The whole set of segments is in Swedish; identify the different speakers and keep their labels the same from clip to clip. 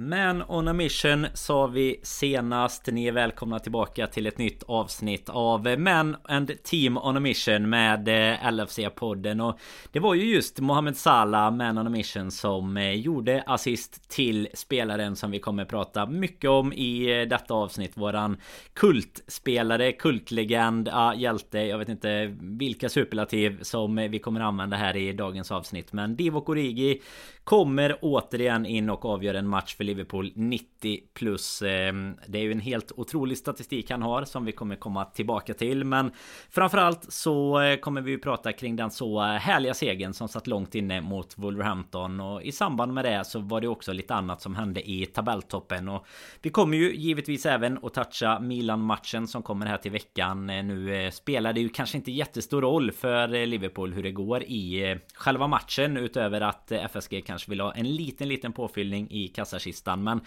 Speaker 1: Man on a mission sa vi senast. Ni är välkomna tillbaka till ett nytt avsnitt av Man and Team on a mission med eh, LFC-podden. Och det var ju just Mohamed Salah, Man on a mission, som eh, gjorde assist till spelaren som vi kommer prata mycket om i eh, detta avsnitt. Våran kultspelare, kultlegend, ja, hjälte. Jag vet inte vilka superlativ som vi kommer använda här i dagens avsnitt. Men Divock Origi Kommer återigen in och avgör en match för Liverpool 90 plus. Ehm, det är ju en helt otrolig statistik han har som vi kommer komma tillbaka till. Men framförallt så eh, kommer vi ju prata kring den så eh, härliga segern som satt långt inne mot Wolverhampton. Och i samband med det så var det också lite annat som hände i tabelltoppen. Och vi kommer ju givetvis även att toucha Milan-matchen som kommer här till veckan. Eh, nu spelar det ju kanske inte jättestor roll för Liverpool hur det går i själva matchen utöver att FSG kanske kanske vill ha en liten liten påfyllning i kassakistan. Men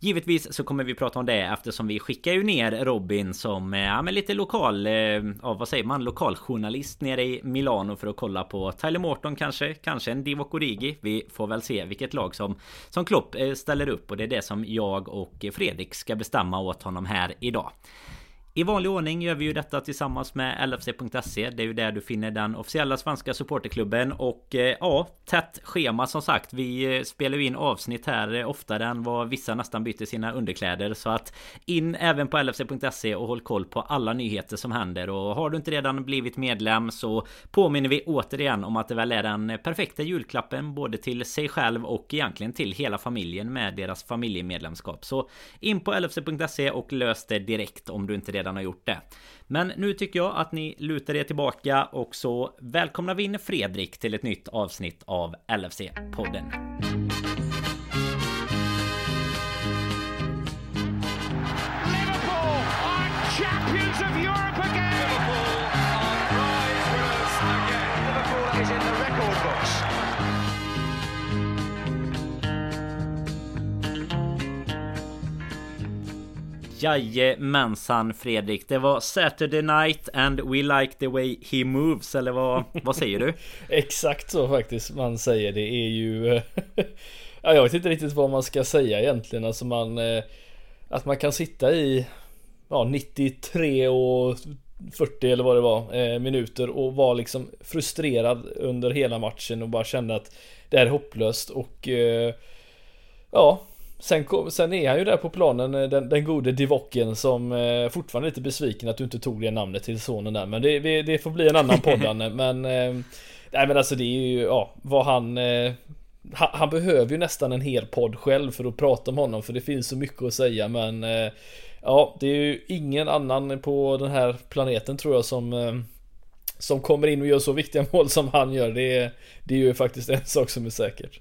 Speaker 1: givetvis så kommer vi prata om det eftersom vi skickar ju ner Robin som eh, ja, men lite lokal, eh, ja, vad säger man, lokaljournalist nere i Milano för att kolla på Tyler Morton kanske, kanske en Divock Origi. Vi får väl se vilket lag som, som Klopp eh, ställer upp och det är det som jag och Fredrik ska bestämma åt honom här idag. I vanlig ordning gör vi ju detta tillsammans med LFC.se. Det är ju där du finner den officiella svenska supporterklubben. Och eh, ja, tätt schema som sagt. Vi eh, spelar ju in avsnitt här eh, oftare än vad vissa nästan byter sina underkläder. Så att in även på LFC.se och håll koll på alla nyheter som händer. Och har du inte redan blivit medlem så påminner vi återigen om att det väl är den perfekta julklappen både till sig själv och egentligen till hela familjen med deras familjemedlemskap. Så in på LFC.se och lös det direkt om du inte redan redan har gjort det. Men nu tycker jag att ni lutar er tillbaka och så välkomnar vi in Fredrik till ett nytt avsnitt av LFC-podden. Jajamensan Fredrik. Det var Saturday night and we like the way he moves Eller vad, vad säger du?
Speaker 2: Exakt så faktiskt man säger. Det är ju eh, ja, Jag vet inte riktigt vad man ska säga egentligen. Alltså man eh, Att man kan sitta i Ja 93 och 40 eller vad det var eh, minuter och vara liksom frustrerad under hela matchen och bara känna att det är hopplöst och Ja Sen, sen är han ju där på planen, eh, den, den gode Divocken som eh, fortfarande är lite besviken att du inte tog det namnet till sonen där. Men det, det, det får bli en annan podd Men... Eh, nej men alltså det är ju, ja, vad han... Eh, han, han behöver ju nästan en hel podd själv för att prata om honom för det finns så mycket att säga men... Eh, ja, det är ju ingen annan på den här planeten tror jag som... Eh, som kommer in och gör så viktiga mål som han gör. Det, det är ju faktiskt en sak som är säkert.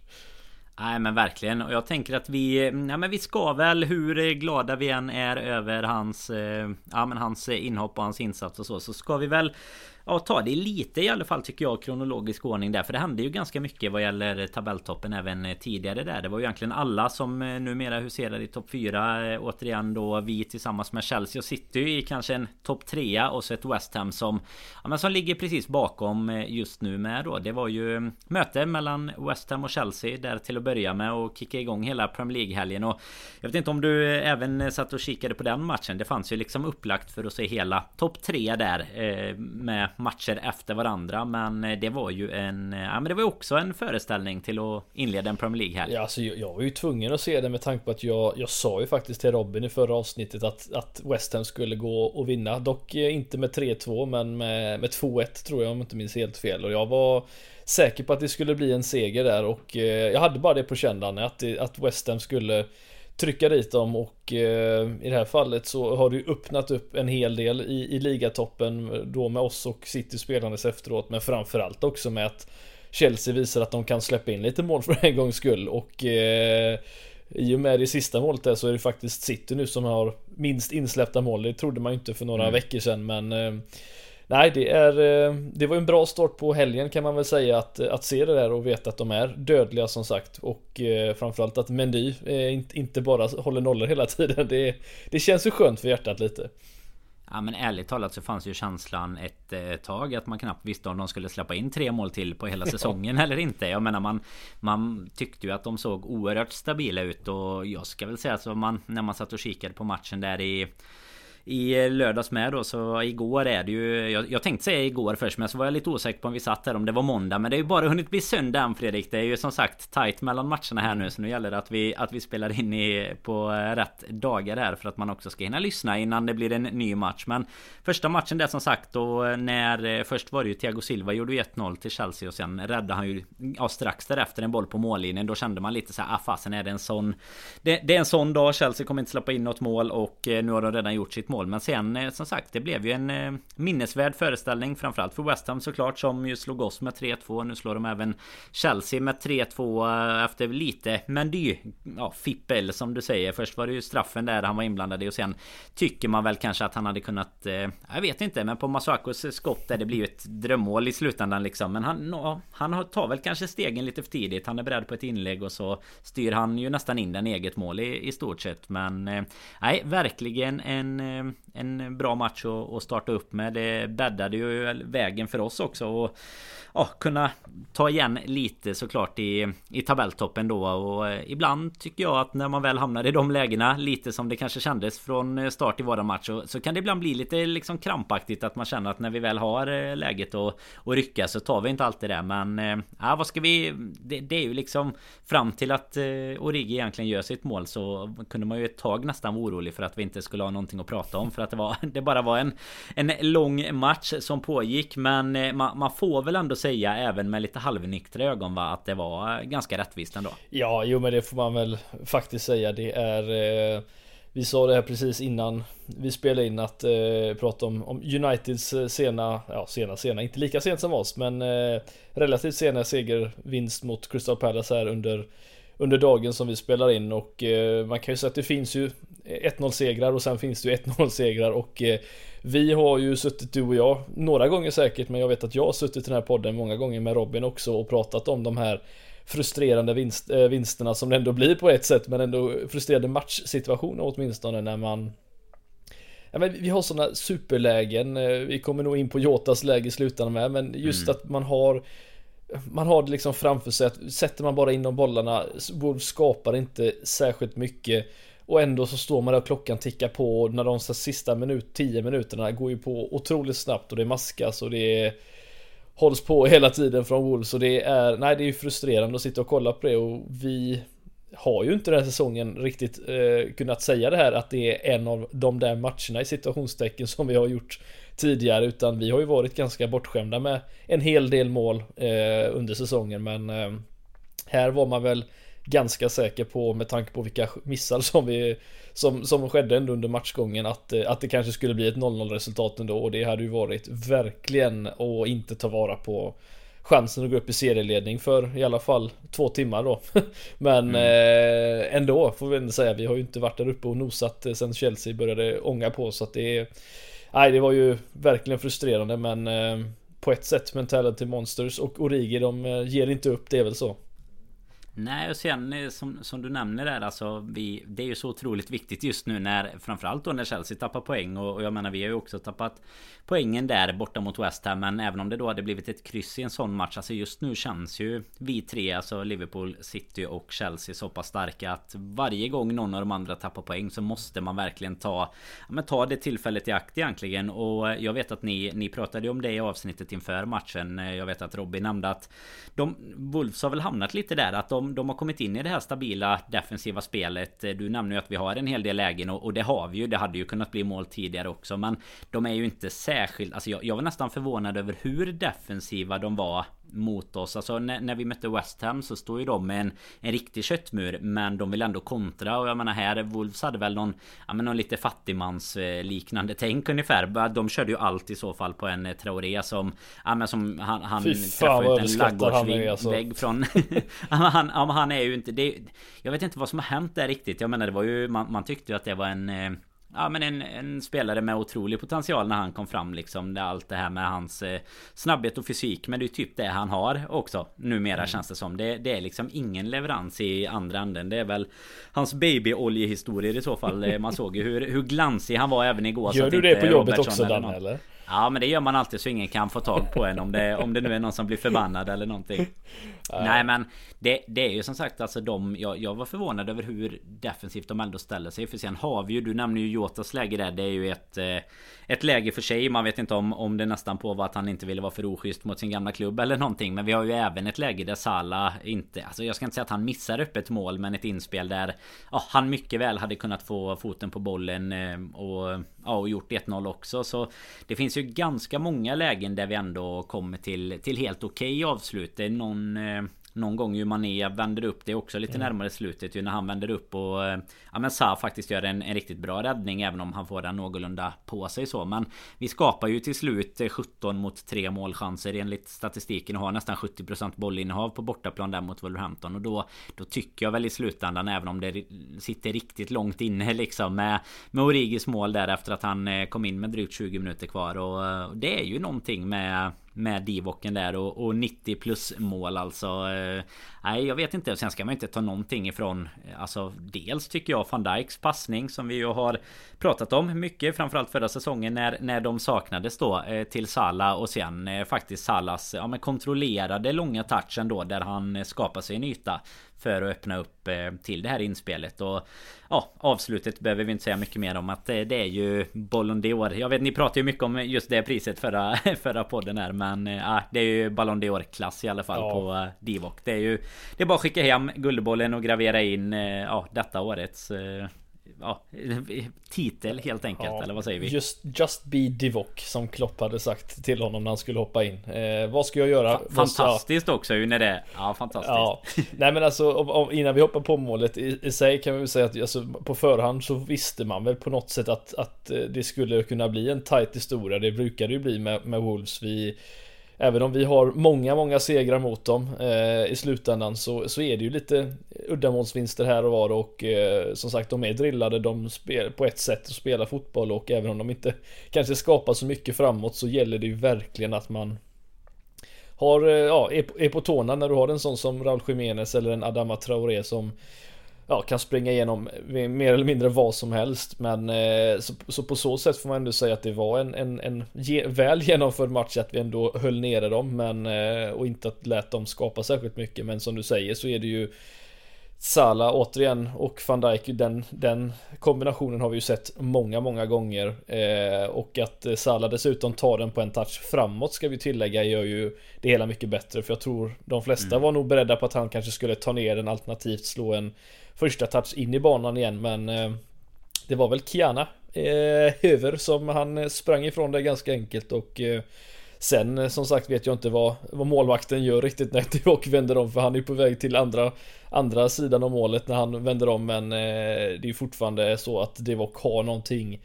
Speaker 1: Nej men verkligen. Och jag tänker att vi Ja men vi ska väl hur glada vi än är över hans eh, Ja men hans eh, inhopp och hans insats och så Så ska vi väl ja, ta det lite i alla fall tycker jag kronologisk ordning där. För det hände ju ganska mycket vad gäller tabelltoppen även eh, tidigare där. Det var ju egentligen alla som eh, numera huserar i topp 4. Eh, återigen då vi tillsammans med Chelsea och City i kanske en topp 3 och så ett West Ham som ja, men som ligger precis bakom just nu med då. Det var ju mm, möte mellan West Ham och Chelsea där till att börja med och kicka igång hela Premier League-helgen. Och jag vet inte om du även satt och kikade på den matchen. Det fanns ju liksom upplagt för att se hela topp 3 där med matcher efter varandra. Men eh, det var ju en... Eh, ja men det var ju också en föreställning till att inleda en Premier League här.
Speaker 2: Ja alltså jag, jag var ju tvungen att se det med tanke på att jag, jag sa ju faktiskt till Robin i förra avsnittet att, att West Ham skulle gå och vinna. Dock eh, inte med 3-2 men med, med 2-1 tror jag om jag inte minns helt fel. Och jag var säker på att det skulle bli en seger där och jag hade bara det på kändan att, att West Ham skulle trycka dit dem och eh, i det här fallet så har det öppnat upp en hel del i, i ligatoppen då med oss och City spelandes efteråt men framförallt också med att Chelsea visar att de kan släppa in lite mål för en gångs skull och eh, i och med det sista målet där så är det faktiskt City nu som har minst insläppta mål. Det trodde man ju inte för några mm. veckor sedan men eh, Nej, det är eh, Det var en bra start på helgen kan man väl säga att, att se det där och veta att de är dödliga som sagt och eh, framförallt att Mendy eh, inte bara håller nollor hela tiden. Det, det känns ju skönt för hjärtat lite.
Speaker 1: Ja men ärligt talat så fanns ju känslan ett eh, tag att man knappt visste om de skulle släppa in tre mål till på hela säsongen eller inte. Jag menar man Man tyckte ju att de såg oerhört stabila ut och jag ska väl säga så man när man satt och kikade på matchen där i i lördags med då så igår är det ju jag, jag tänkte säga igår först men så var jag lite osäker på om vi satt här om det var måndag Men det är ju bara hunnit bli söndag än Fredrik. Det är ju som sagt tight mellan matcherna här nu så nu gäller det att vi att vi spelar in i på eh, rätt dagar här för att man också ska hinna lyssna innan det blir en ny match. Men Första matchen där som sagt då när eh, Först var det ju Thiago Silva gjorde ju 1-0 till Chelsea och sen räddade han ju Ja strax därefter en boll på mållinjen. Då kände man lite så här ah fasen är det en sån det, det är en sån dag Chelsea kommer inte släppa in något mål och eh, nu har de redan gjort sitt mål mål. Men sen eh, som sagt det blev ju en eh, minnesvärd föreställning. Framförallt för West Ham såklart som ju slog oss med 3-2. Nu slår de även Chelsea med 3-2 eh, efter lite Mendy ja, fippel som du säger. Först var det ju straffen där han var inblandad i och sen tycker man väl kanske att han hade kunnat Jag vet inte men på Masakos skott där det blir ju ett drömmål i slutändan liksom. Men han, han tar väl kanske stegen lite för tidigt. Han är beredd på ett inlägg och så styr han ju nästan in den eget mål i, i stort sett. Men nej, verkligen en him. En bra match att starta upp med. Det bäddade ju vägen för oss också. Och ja, kunna ta igen lite såklart i, i tabelltoppen då. Och eh, ibland tycker jag att när man väl hamnar i de lägena, lite som det kanske kändes från eh, start i våra match, så, så kan det ibland bli lite liksom krampaktigt att man känner att när vi väl har eh, läget och, och rycka så tar vi inte alltid det. Men ja, vad ska vi... Det, det är ju liksom fram till att Origi egentligen gör sitt mål så kunde man ju ett tag nästan vara orolig för att vi inte skulle ha någonting att prata om för att det var det bara var en en lång match som pågick. Men eh, man, man får väl ändå säga även med lite halvnyktra ögon va att det var eh, ganska rättvist ändå.
Speaker 2: Ja, jo men det får man väl faktiskt säga. Det är eh, Vi sa det här precis innan vi spelade in att eh, prata om, om Uniteds eh, sena, ja sena sena, inte lika sent som oss men eh, relativt sena segervinst mot Crystal Palace här under under dagen som vi spelar in och eh, man kan ju säga att det finns ju 1-0 segrar och sen finns det ju 1-0 segrar och eh, vi har ju suttit du och jag några gånger säkert men jag vet att jag har suttit i den här podden många gånger med Robin också och pratat om de här frustrerande vinst, äh, vinsterna som det ändå blir på ett sätt men ändå frustrerande matchsituationer åtminstone när man Ja, men vi har sådana superlägen, eh, vi kommer nog in på Jotas läge i slutändan med men just mm. att man har man har det liksom framför sig att sätter man bara in de bollarna, Wolves skapar inte särskilt mycket. Och ändå så står man där och klockan tickar på och när de sista minut, 10 minuterna går ju på otroligt snabbt och det maskas och det är, hålls på hela tiden från Wolves och det är, nej det är ju frustrerande att sitta och kolla på det och vi har ju inte den här säsongen riktigt eh, kunnat säga det här att det är en av de där matcherna i situationstecken som vi har gjort tidigare utan vi har ju varit ganska bortskämda med en hel del mål eh, under säsongen men eh, här var man väl ganska säker på med tanke på vilka missar som vi som, som skedde ändå under matchgången att, eh, att det kanske skulle bli ett 0-0 resultat ändå och det hade ju varit verkligen att inte ta vara på chansen att gå upp i serieledning för i alla fall två timmar då. Men mm. eh, ändå får vi ändå säga, vi har ju inte varit där uppe och nosat eh, sen Chelsea började ånga på så att det är Nej det var ju verkligen frustrerande men eh, på ett sätt Mentality Monsters och Origi de eh, ger inte upp, det är väl så.
Speaker 1: Nej och sen eh, som, som du nämner där alltså vi, Det är ju så otroligt viktigt just nu när Framförallt då när Chelsea tappar poäng och, och jag menar vi har ju också tappat Poängen där borta mot West Ham Men även om det då hade blivit ett kryss i en sån match Alltså just nu känns ju Vi tre alltså Liverpool, City och Chelsea så pass starka att Varje gång någon av de andra tappar poäng så måste man verkligen ta ja, men Ta det tillfället i akt egentligen. Och jag vet att ni Ni pratade ju om det i avsnittet inför matchen. Jag vet att Robin nämnde att de Wolves har väl hamnat lite där att de de, har kommit in i det här stabila defensiva spelet. Du nämner ju att vi har en hel del lägen och, och det har vi ju. Det hade ju kunnat bli mål tidigare också. Men de är ju inte särskilt... Alltså jag, jag var nästan förvånad över hur defensiva de var mot oss. Alltså när, när, vi mötte West Ham så stod ju de med en, en riktig köttmur. Men de vill ändå kontra. Och jag menar här, Wolves hade väl någon, ja men någon lite fattigmans eh, liknande tänk ungefär. De körde ju allt i så fall på en eh, Traoré som, ja men som han, han
Speaker 2: träffade ut en ladugårdsvägg
Speaker 1: alltså. från... han, han är ju inte... Det, jag vet inte vad som har hänt där riktigt. Jag menar det var ju, man, man tyckte ju att det var en... Ja, men en, en, spelare med otrolig potential när han kom fram liksom. Det, allt det här med hans eh, snabbhet och fysik. Men det är typ det han har också. Numera mm. känns det som. Det, det, är liksom ingen leverans i andra änden. Det är väl hans babyoljehistorier i så fall. Man såg ju hur, hur glansig han var även igår.
Speaker 2: Gör du det på jobbet Robertson också Danne eller?
Speaker 1: Ja men det gör man alltid så ingen kan få tag på en om det, om det nu är någon som blir förbannad eller någonting. Nej men det, det är ju som sagt alltså de jag, jag var förvånad över hur defensivt de ändå ställer sig. För sen har vi ju, du nämner ju Jotas läge där. Det är ju ett eh, Ett läge för sig. Man vet inte om, om det nästan på var att han inte ville vara för oschysst mot sin gamla klubb eller någonting. Men vi har ju även ett läge där Sala inte Alltså jag ska inte säga att han missar öppet mål men ett inspel där Ja han mycket väl hade kunnat få foten på bollen eh, och Ja och gjort 1-0 också. Så det finns ju ganska många lägen där vi ändå kommer till, till helt okej okay avslut. Det är någon eh, någon gång ju Mané vänder upp det också lite mm. närmare slutet ju när han vänder upp och eh, Ja men Sa faktiskt gör en, en riktigt bra räddning även om han får den någorlunda på sig så. Men Vi skapar ju till slut 17 eh, mot 3 målchanser enligt statistiken och har nästan 70% bollinnehav på bortaplan där mot Wolverhampton. Och då Då tycker jag väl i slutändan även om det sitter riktigt långt inne liksom med Med Origis mål där efter att han eh, kom in med drygt 20 minuter kvar. Och Det är ju någonting med med Divocken där och, och 90 plus mål alltså. Eh, nej, jag vet inte. Sen ska man inte ta någonting ifrån. Eh, alltså, dels tycker jag van Dijks passning som vi ju har pratat om mycket. Framförallt förra säsongen när, när de saknades då eh, till Sala och sen eh, faktiskt Salas ja, men kontrollerade långa touchen då där han skapar sig en yta för att öppna upp eh, till det här inspelet och ja, avslutet behöver vi inte säga mycket mer om att det, det är ju Ballon d'Or. Jag vet ni pratade ju mycket om just det priset förra, förra podden här men ja, det är ju Ballon d'Or klass i alla fall ja. på Divock. Det är ju det är bara att skicka hem Guldbollen och gravera in ja, detta årets ja, titel helt enkelt, ja, eller vad säger vi?
Speaker 2: Just, just be Divock som Klopp hade sagt till honom när han skulle hoppa in. Eh, vad ska jag göra?
Speaker 1: fantastiskt jag... också ju när det... Ja, fantastiskt. Ja.
Speaker 2: Nej men alltså, om, om, innan vi hoppar på målet i, i sig kan vi väl säga att alltså, på förhand så visste man väl på något sätt att, att eh, det skulle kunna bli en tight historia. Det brukade ju bli med, med Wolves. Vi Även om vi har många, många segrar mot dem eh, i slutändan så, så är det ju lite uddamålsvinster här och var och eh, som sagt de är drillade de spel, på ett sätt att spela fotboll och även om de inte kanske skapar så mycket framåt så gäller det ju verkligen att man har, eh, ja, är, är på tårna när du har en sån som Raul Jiménez eller en Adama Traoré som ja, kan springa igenom mer eller mindre vad som helst. Men eh, så, så, på så sätt får man ändå säga att det var en, en, en ge, väl genomförd match att vi ändå höll nere dem. Men, eh, och inte att lät dem skapa särskilt mycket. Men som du säger så är det ju Sala återigen och van Dijk den, den kombinationen har vi ju sett många, många gånger. Eh, och att Sala dessutom tar den på en touch framåt ska vi tillägga gör ju det hela mycket bättre. För jag tror de flesta mm. var nog beredda på att han kanske skulle ta ner den alternativt slå en första touch in i banan igen men eh, Det var väl Kiana eh, Över som han sprang ifrån det ganska enkelt och eh, Sen eh, som sagt vet jag inte vad, vad målvakten gör riktigt när Divock vänder om för han är på väg till andra Andra sidan av målet när han vänder om men eh, Det är fortfarande så att Divock har någonting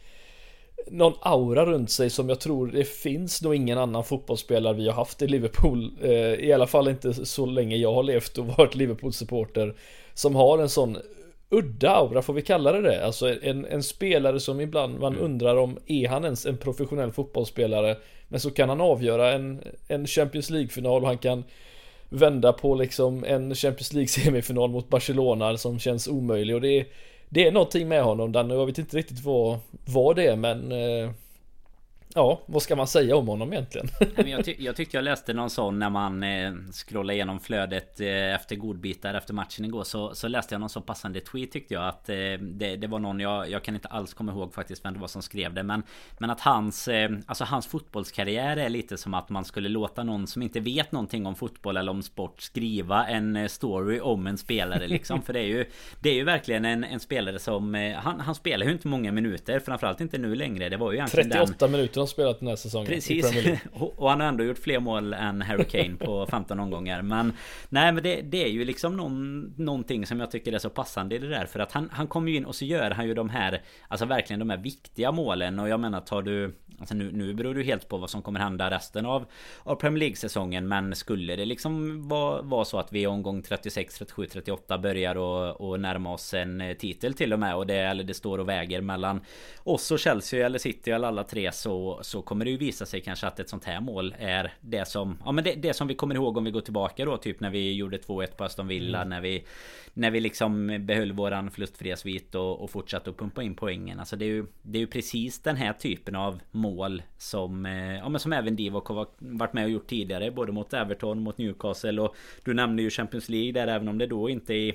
Speaker 2: någon aura runt sig som jag tror det finns nog ingen annan fotbollsspelare vi har haft i Liverpool. Eh, I alla fall inte så länge jag har levt och varit Liverpool-supporter. Som har en sån udda aura, får vi kalla det det? Alltså en, en spelare som ibland man mm. undrar om är han ens en professionell fotbollsspelare? Men så kan han avgöra en, en Champions League-final och han kan vända på liksom en Champions League-semifinal mot Barcelona som känns omöjlig och det är det är någonting med honom Danne, jag vet inte riktigt vad, vad det är men eh, Ja, vad ska man säga om honom egentligen?
Speaker 1: jag, ty jag tyckte jag läste någon sån när man eh, scrollade igenom flödet eh, efter godbitar efter matchen igår så, så läste jag någon så passande tweet tyckte jag att eh, det, det, var någon jag, jag kan inte alls komma ihåg faktiskt vem det var som skrev det men Men att hans eh, Alltså hans fotbollskarriär är lite som att man skulle låta någon som inte vet någonting om fotboll eller om sport skriva en eh, story om en spelare liksom för det är ju Det är ju verkligen en, en spelare som eh, han, han spelar ju inte många minuter framförallt inte nu längre Det var ju
Speaker 2: egentligen 38
Speaker 1: den,
Speaker 2: minuter de spelat den här säsongen.
Speaker 1: Precis. och han har ändå gjort fler mål än Harry Kane på 15 omgångar. Men nej, men det, det är ju liksom någon, någonting som jag tycker är så passande i det där. För att han, han kommer ju in och så gör han ju de här, alltså verkligen de här viktiga målen. Och jag menar, tar du Alltså nu, nu beror det ju helt på vad som kommer hända resten av, av Premier League-säsongen Men skulle det liksom vara, vara så att vi omgång 36, 37, 38 börjar och, och närma oss en eh, titel till och med Och det, eller det står och väger mellan oss och Chelsea eller City eller alla tre så, så kommer det ju visa sig kanske att ett sånt här mål är det som Ja men det, det som vi kommer ihåg om vi går tillbaka då Typ när vi gjorde 2-1 på Aston Villa mm. när vi När vi liksom behöll våran förlustfria svit och, och fortsatte att pumpa in poängen Alltså det är ju Det är ju precis den här typen av mål som, eh, ja, men som även Divock har varit med och gjort tidigare. Både mot Everton, mot Newcastle och du nämnde ju Champions League där även om det då inte är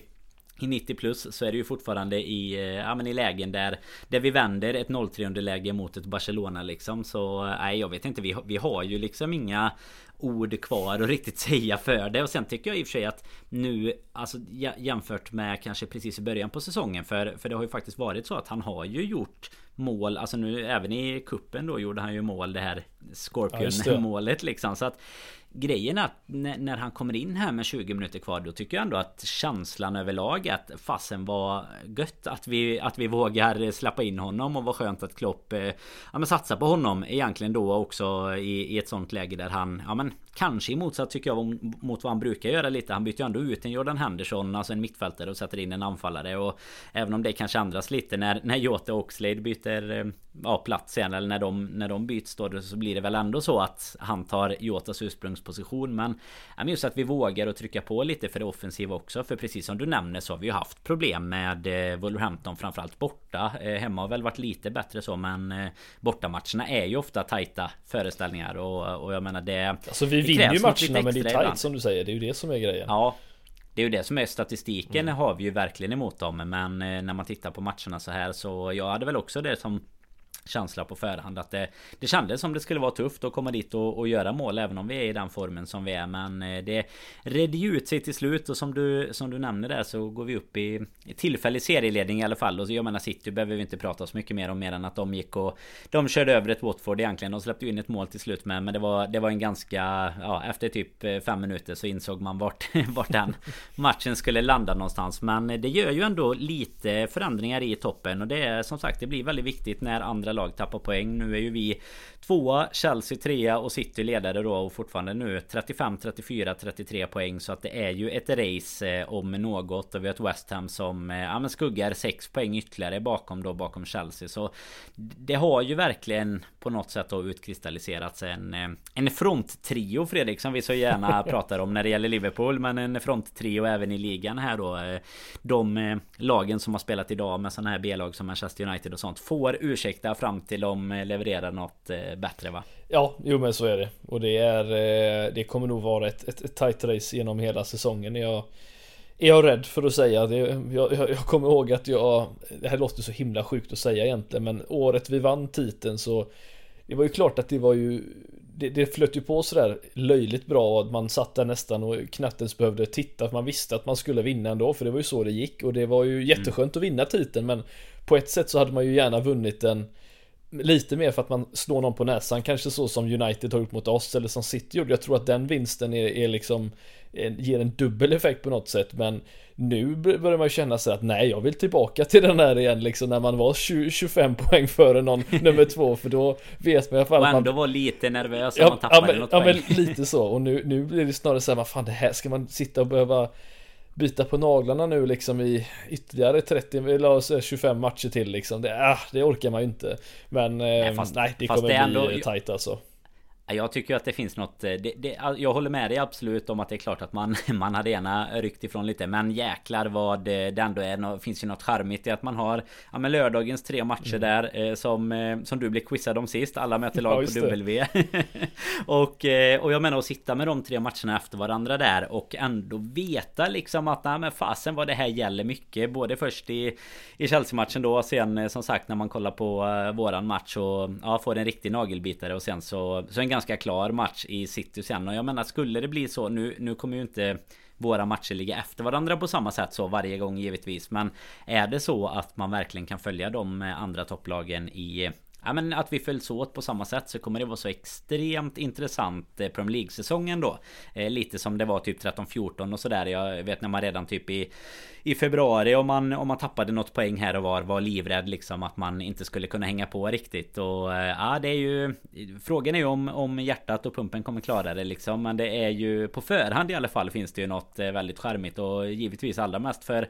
Speaker 1: i 90 plus så är det ju fortfarande i, eh, ja, men i lägen där Där vi vänder ett 0-3 underläge mot ett Barcelona liksom Så nej jag vet inte vi, vi har ju liksom inga ord kvar och riktigt säga för det. Och sen tycker jag i och för sig att nu, alltså jämfört med kanske precis i början på säsongen. För, för det har ju faktiskt varit så att han har ju gjort mål, alltså nu även i kuppen då gjorde han ju mål det här Scorpion målet liksom. Så att Grejen är att när han kommer in här med 20 minuter kvar Då tycker jag ändå att känslan överlag att fasen var gött att vi, att vi vågar släppa in honom och vad skönt att Klopp eh, ja, men satsa på honom egentligen då också i, i ett sånt läge där han ja men Kanske i motsats tycker jag mot vad han brukar göra lite. Han byter ju ändå ut en Jordan Henderson Alltså en mittfältare och sätter in en anfallare. Och Även om det kanske ändras lite när, när Jota och Oxlade byter eh, ja, plats sen Eller när de, när de byts då så blir det väl ändå så att Han tar Jotas ursprungsposition. Men just att vi vågar att trycka på lite för det offensiva också. För precis som du nämner så har vi ju haft problem med eh, Wolverhampton framförallt borta. Eh, Hemma har väl varit lite bättre så men eh, Bortamatcherna är ju ofta tajta föreställningar. Och, och jag menar det
Speaker 2: Alltså vi vinner ju matcherna men det är tight ibland. som du säger. Det är ju det som är grejen.
Speaker 1: Ja. Det är ju det som är statistiken mm. har vi ju verkligen emot dem Men eh, när man tittar på matcherna så här så jag hade väl också det som känsla på förhand att det, det kändes som det skulle vara tufft att komma dit och, och göra mål även om vi är i den formen som vi är. Men eh, det redde ju ut sig till slut och som du som du nämner där så går vi upp i tillfällig serieledning i alla fall. Och jag menar City behöver vi inte prata så mycket mer om mer än att de gick och de körde över ett Watford egentligen. De släppte in ett mål till slut med men det var det var en ganska ja efter typ eh, fem minuter så insåg man vart vart den matchen skulle landa någonstans. Men eh, det gör ju ändå lite förändringar i toppen och det är som sagt det blir väldigt viktigt när andra lag tappar poäng. Nu är ju vi tvåa, Chelsea trea och City ledare då och fortfarande nu 35, 34, 33 poäng. Så att det är ju ett race eh, om något. Och vi har ett West Ham som eh, ja, skuggar 6 poäng ytterligare bakom då bakom Chelsea. Så det har ju verkligen på något sätt då utkristalliserats en, eh, en fronttrio Fredrik som vi så gärna pratar om när det gäller Liverpool. Men en fronttrio även i ligan här då. De lagen som har spelat idag med sådana här B-lag som Manchester United och sånt får ursäkta fram till de levererar något bättre va?
Speaker 2: Ja, jo men så är det. Och det är eh, Det kommer nog vara ett, ett, ett tight race genom hela säsongen. Jag är jag rädd för att säga. Det, jag, jag, jag kommer ihåg att jag Det här låter så himla sjukt att säga egentligen men året vi vann titeln så Det var ju klart att det var ju det, det flöt ju på sådär löjligt bra att man satt där nästan och knappt ens behövde titta. Man visste att man skulle vinna ändå för det var ju så det gick och det var ju jätteskönt att vinna titeln men på ett sätt så hade man ju gärna vunnit den Lite mer för att man slår någon på näsan, kanske så som United har gjort mot oss eller som City gjorde. Jag tror att den vinsten är, är liksom ger en dubbel effekt på något sätt men nu börjar man ju känna sig att nej jag vill tillbaka till den där igen liksom när man var 20, 25 poäng före någon nummer två för då vet man i alla fall
Speaker 1: Och ändå
Speaker 2: man...
Speaker 1: var lite nervös om ja, man tappade
Speaker 2: ja, men,
Speaker 1: något
Speaker 2: ja, poäng. men lite så och nu, nu blir det snarare så här, vad fan det här ska man sitta och behöva bita på naglarna nu liksom i ytterligare 30 eller 25 matcher till liksom. Det, äh, det orkar man ju inte. Men nej, eh, fast, nej det kommer det bli ändå, tight alltså.
Speaker 1: Jag tycker att det finns något det, det, Jag håller med dig absolut om att det är klart att man Man hade gärna ryckt ifrån lite Men jäklar vad det ändå är Finns ju något charmigt i att man har Ja men lördagens tre matcher mm. där eh, Som eh, Som du blev quizad om sist Alla möter lag ja, på W och, eh, och jag menar att sitta med de tre matcherna efter varandra där Och ändå veta liksom att Nej men fasen vad det här gäller mycket Både först i I Chelsea-matchen då Sen som sagt när man kollar på våran match och Ja får en riktig nagelbitare och sen så Så en ganska ganska klar match i City sen. Och jag menar skulle det bli så nu Nu kommer ju inte våra matcher ligga efter varandra på samma sätt så varje gång givetvis. Men är det så att man verkligen kan följa de andra topplagen i ja, men att vi följs åt på samma sätt så kommer det vara så extremt intressant eh, Premier League-säsongen då. Eh, lite som det var typ 13-14 och sådär. Jag vet när man redan typ i i februari om man, om man tappade något poäng här och var var livrädd liksom att man inte skulle kunna hänga på riktigt och eh, ja det är ju Frågan är ju om, om hjärtat och pumpen kommer klara det liksom men det är ju på förhand i alla fall finns det ju något eh, väldigt charmigt och givetvis allra mest för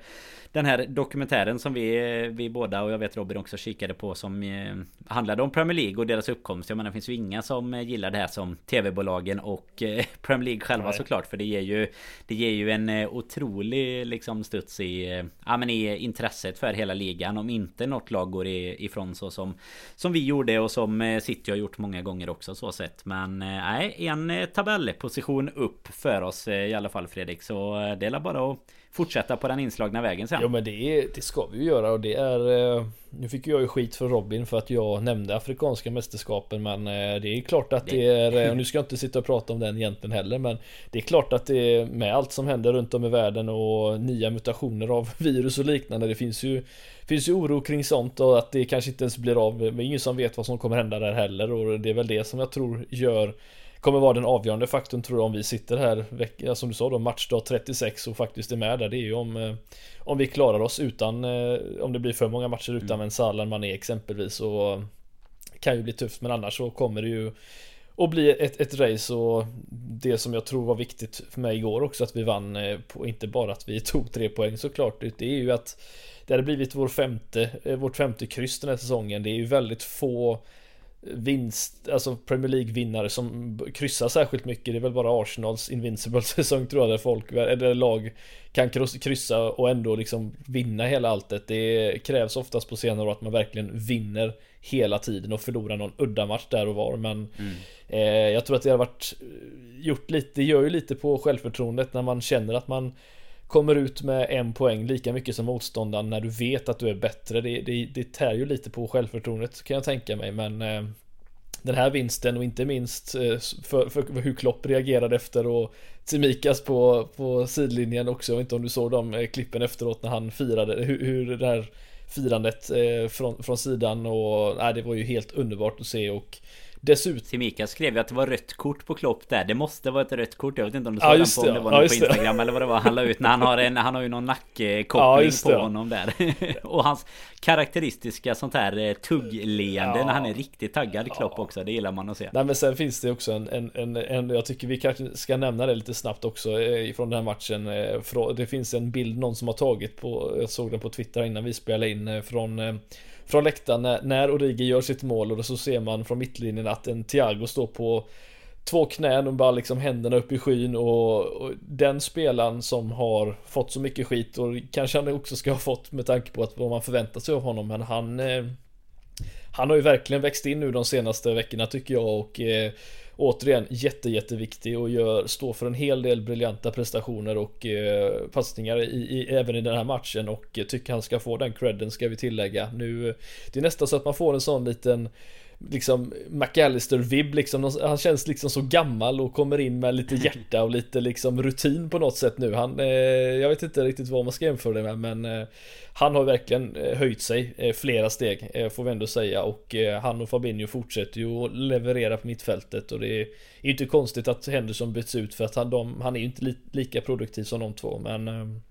Speaker 1: den här dokumentären som vi, eh, vi båda och jag vet Robin också kikade på som eh, handlade om Premier League och deras uppkomst. Jag menar det finns ju inga som gillar det här som tv-bolagen och Premier League själva Nej. såklart för det ger ju Det ger ju en otrolig liksom studs i, ja, men i intresset för hela ligan. Om inte något lag går ifrån så som, som vi gjorde och som eh, City har gjort många gånger också så sett. Men eh, nej, en eh, tabellposition upp för oss i alla fall Fredrik. Så det är bara att fortsätta på den inslagna vägen sen.
Speaker 2: Ja men det, är, det ska vi ju göra och det är eh, Nu fick jag ju skit för Robin för att jag nämnde Afrikanska mästerskapen men eh, det är klart att det är eh, Nu ska jag inte sitta och prata om den egentligen heller men Det är klart att det med allt som händer runt om i världen och nya mutationer av virus och liknande Det finns ju Finns ju oro kring sånt och att det kanske inte ens blir av Men ingen som vet vad som kommer hända där heller och det är väl det som jag tror gör kommer vara den avgörande faktorn tror jag om vi sitter här som du sa då matchdag 36 och faktiskt är med där det är ju om eh, Om vi klarar oss utan eh, Om det blir för många matcher utan mm. en Salah Mané exempelvis och Kan ju bli tufft men annars så kommer det ju och bli ett, ett race och det som jag tror var viktigt för mig igår också att vi vann eh, på, inte bara att vi tog tre poäng såklart det är ju att det hade blivit vår femte, vårt femte kryss den här säsongen. Det är ju väldigt få vinst, alltså Premier League vinnare som kryssar särskilt mycket. Det är väl bara Arsenals Invincible säsong tror jag där folk, eller lag kan kryssa och ändå liksom vinna hela alltet. Det krävs oftast på senare år att man verkligen vinner hela tiden och förlorar någon udda match där och var. Men mm. eh, jag tror att det har varit gjort lite, det gör ju lite på självförtroendet när man känner att man kommer ut med en poäng lika mycket som motståndaren när du vet att du är bättre. Det, det, det tär ju lite på självförtroendet kan jag tänka mig men eh, den här vinsten och inte minst eh, för, för, hur Klopp reagerade efter och Tsimikas på, på sidlinjen också. Jag vet inte om du såg de eh, klippen efteråt när han firade hur, hur det här firandet eh, från, från sidan och nej, det var ju helt underbart att se och Dessutom
Speaker 1: Timika skrev ju att det var rött kort på Klopp där. Det måste vara ett rött kort. Jag vet inte om du såg ja, den på, om det var ja, på Instagram det. eller vad det var Han la ut när han har en Han har ju någon nackkoppling ja, på honom där. Och hans karaktäristiska sånt här eh, tuggleende När han är riktigt taggad Klopp också. Det gillar man att se.
Speaker 2: Nej men sen finns det också en, en, en, en Jag tycker vi kanske ska nämna det lite snabbt också eh, Från den här matchen eh, Det finns en bild någon som har tagit på Jag såg den på Twitter innan vi spelade in Från från läktaren när, när Origi gör sitt mål och så ser man från mittlinjen att en Thiago står på två knän och bara liksom händerna upp i skyn och, och, den spelaren som har fått så mycket skit och kanske han också ska ha fått med tanke på att vad man förväntar sig av honom men han eh, han har ju verkligen växt in nu de senaste veckorna tycker jag och eh, återigen jätte jätteviktig och gör, står för en hel del briljanta prestationer och eh, passningar i, i, även i den här matchen och eh, tycker han ska få den credden ska vi tillägga. Nu, det är nästan så att man får en sån liten liksom McAllister-vibb liksom. Han känns liksom så gammal och kommer in med lite hjärta och lite liksom rutin på något sätt nu. Han, eh, jag vet inte riktigt vad man ska jämföra det med men eh, han har verkligen eh, höjt sig eh, flera steg eh, får vi ändå säga och han och Fabinho fortsätter ju att leverera på mittfältet och det är inte konstigt att Henderson byts ut för att han, de, han är ju inte li, lika produktiv som de två men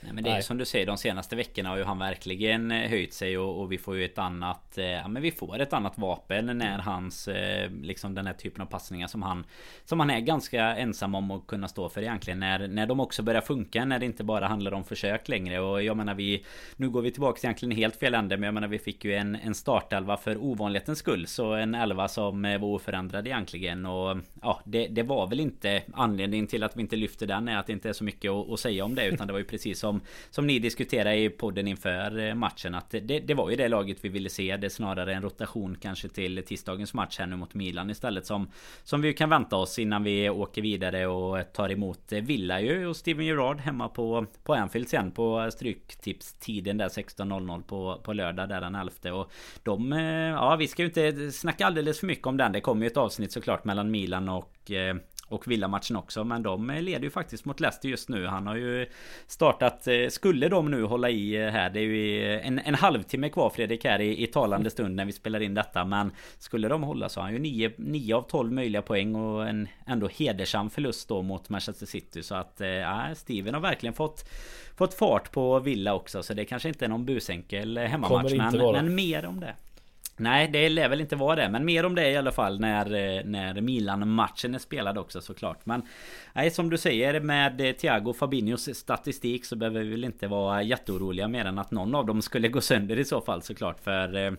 Speaker 1: Nej, men det är Nej. som du säger de senaste veckorna har ju han verkligen eh, höjt sig och, och vi får ju ett annat eh, Ja men vi får ett annat vapen när hans eh, Liksom den här typen av passningar som han Som han är ganska ensam om att kunna stå för egentligen. När, när de också börjar funka när det inte bara handlar om försök längre. Och jag menar vi Nu går vi tillbaka till egentligen helt fel ände men jag menar vi fick ju en, en startelva för ovanlighetens skull. Så en elva som var oförändrad egentligen. Och Ja det, det var väl inte Anledningen till att vi inte lyfter den är att det inte är så mycket att, att säga om det utan det var ju precis som Som ni diskuterade i podden inför eh, matchen Att det, det var ju det laget vi ville se. Det är snarare en rotation kanske till tisdagens match här nu mot Milan istället Som Som vi kan vänta oss innan vi åker vidare och tar emot Villa ju och Steven Gerrard hemma på På Anfield sen på Stryktipstiden där 16.00 på, på lördag där den 11 och de eh, Ja vi ska ju inte snacka alldeles för mycket om den. Det kommer ju ett avsnitt såklart mellan Milan och eh, och Villa-matchen också. Men de leder ju faktiskt mot Leicester just nu. Han har ju startat... Eh, skulle de nu hålla i eh, här. Det är ju en, en halvtimme kvar Fredrik här i, i talande stund när vi spelar in detta. Men skulle de hålla så har han ju 9, 9 av 12 möjliga poäng och en ändå hedersam förlust då mot Manchester City. Så att äh, Steven har verkligen fått fått fart på Villa också. Så det kanske inte är någon busenkel hemmamatch. Men, men mer om det. Nej det lär väl inte vara det Men mer om det i alla fall när, eh, när Milan-matchen är spelad också såklart. Men Nej som du säger med eh, Thiago Fabinhos statistik Så behöver vi väl inte vara jätteoroliga mer än att någon av dem skulle gå sönder i så fall såklart. För eh,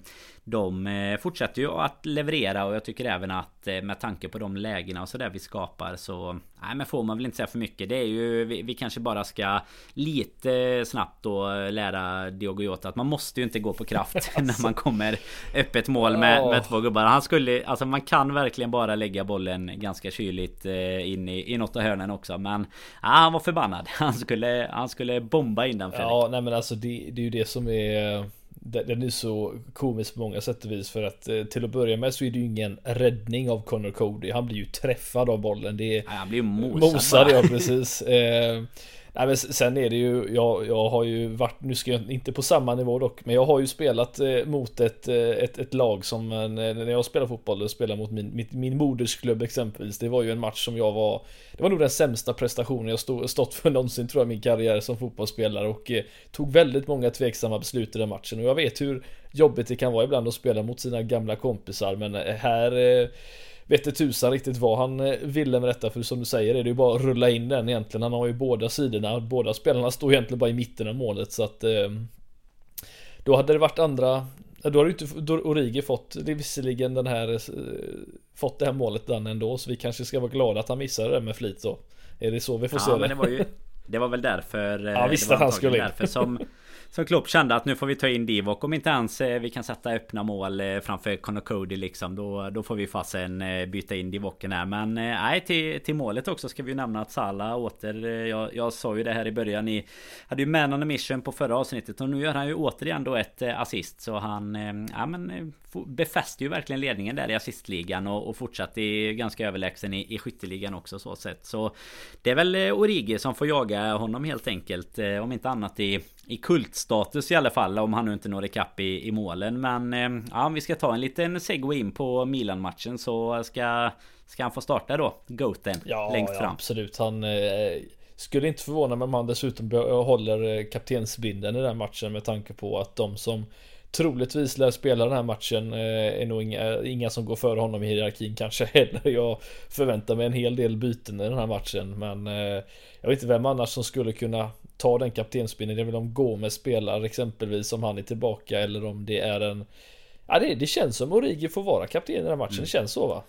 Speaker 1: de fortsätter ju att leverera och jag tycker även att med tanke på de lägena och sådär vi skapar så Nej men får man väl inte säga för mycket. Det är ju vi, vi kanske bara ska lite snabbt då lära Diogo Jota att man måste ju inte gå på kraft alltså. när man kommer öppet mål med, med två gubbar. Han skulle alltså man kan verkligen bara lägga bollen ganska kyligt eh, in i, i något av hörnen också. Men ja, han var förbannad. Han skulle, han skulle bomba in den
Speaker 2: Fredrik. Ja nej men alltså det, det är ju det som är den är så komisk på många sätt och vis för att eh, till att börja med så är det ju ingen räddning av Connor Cody. Han blir ju träffad av bollen. Det är,
Speaker 1: han blir mosad.
Speaker 2: Mosad ja precis. Nej men sen är det ju, jag, jag har ju varit, nu ska jag inte på samma nivå dock, men jag har ju spelat eh, mot ett, eh, ett, ett lag som, eh, när jag spelar fotboll, och spelar mot min, min, min modersklubb exempelvis, det var ju en match som jag var, det var nog den sämsta prestationen jag stod, stått för någonsin tror jag i min karriär som fotbollsspelare och eh, tog väldigt många tveksamma beslut i den matchen. Och jag vet hur jobbigt det kan vara ibland att spela mot sina gamla kompisar men eh, här eh, vet inte tusan riktigt vad han eh, ville med detta för som du säger är det ju bara att rulla in den egentligen. Han har ju båda sidorna. Båda spelarna står egentligen bara i mitten av målet så att eh, Då hade det varit andra då har ju inte då Origi fått det visserligen den här eh, Fått det här målet den ändå så vi kanske ska vara glada att han missade det med flit så Är det så vi får ja, se
Speaker 1: det? Men det var ju Det var väl därför
Speaker 2: Ja visst att han skulle
Speaker 1: därför som som Klopp kände att nu får vi ta in Divock. Om inte ens eh, vi kan sätta öppna mål eh, framför Connor Cody liksom då, då får vi fasen eh, byta in Divocken här. Men nej till, till målet också ska vi ju nämna att Salah åter jag, jag sa ju det här i början Ni hade ju man on a mission på förra avsnittet och nu gör han ju återigen då ett assist. Så han ja men befäster ju verkligen ledningen där i assistligan och, och fortsatt är ganska överlägsen i, i skytteligan också så sett. Så Det är väl Origi som får jaga honom helt enkelt om inte annat i i kultstatus i alla fall om han nu inte når ikapp i, i målen. Men eh, ja, om vi ska ta en liten segway in på Milan-matchen så ska, ska han få starta då, Goten,
Speaker 2: ja,
Speaker 1: längst
Speaker 2: ja,
Speaker 1: fram.
Speaker 2: absolut. Han eh, skulle inte förvåna mig om han dessutom håller eh, kaptensbinden i den matchen med tanke på att de som troligtvis lär spela den här matchen eh, är nog inga, inga som går före honom i hierarkin kanske heller. Jag förväntar mig en hel del byten i den här matchen men eh, jag vet inte vem annars som skulle kunna ta den kaptensbindeln. Det är väl om Gomes spelar exempelvis om han är tillbaka eller om det är en Ja det, det känns som Origi får vara kapten i den här matchen. Mm. Det känns så va?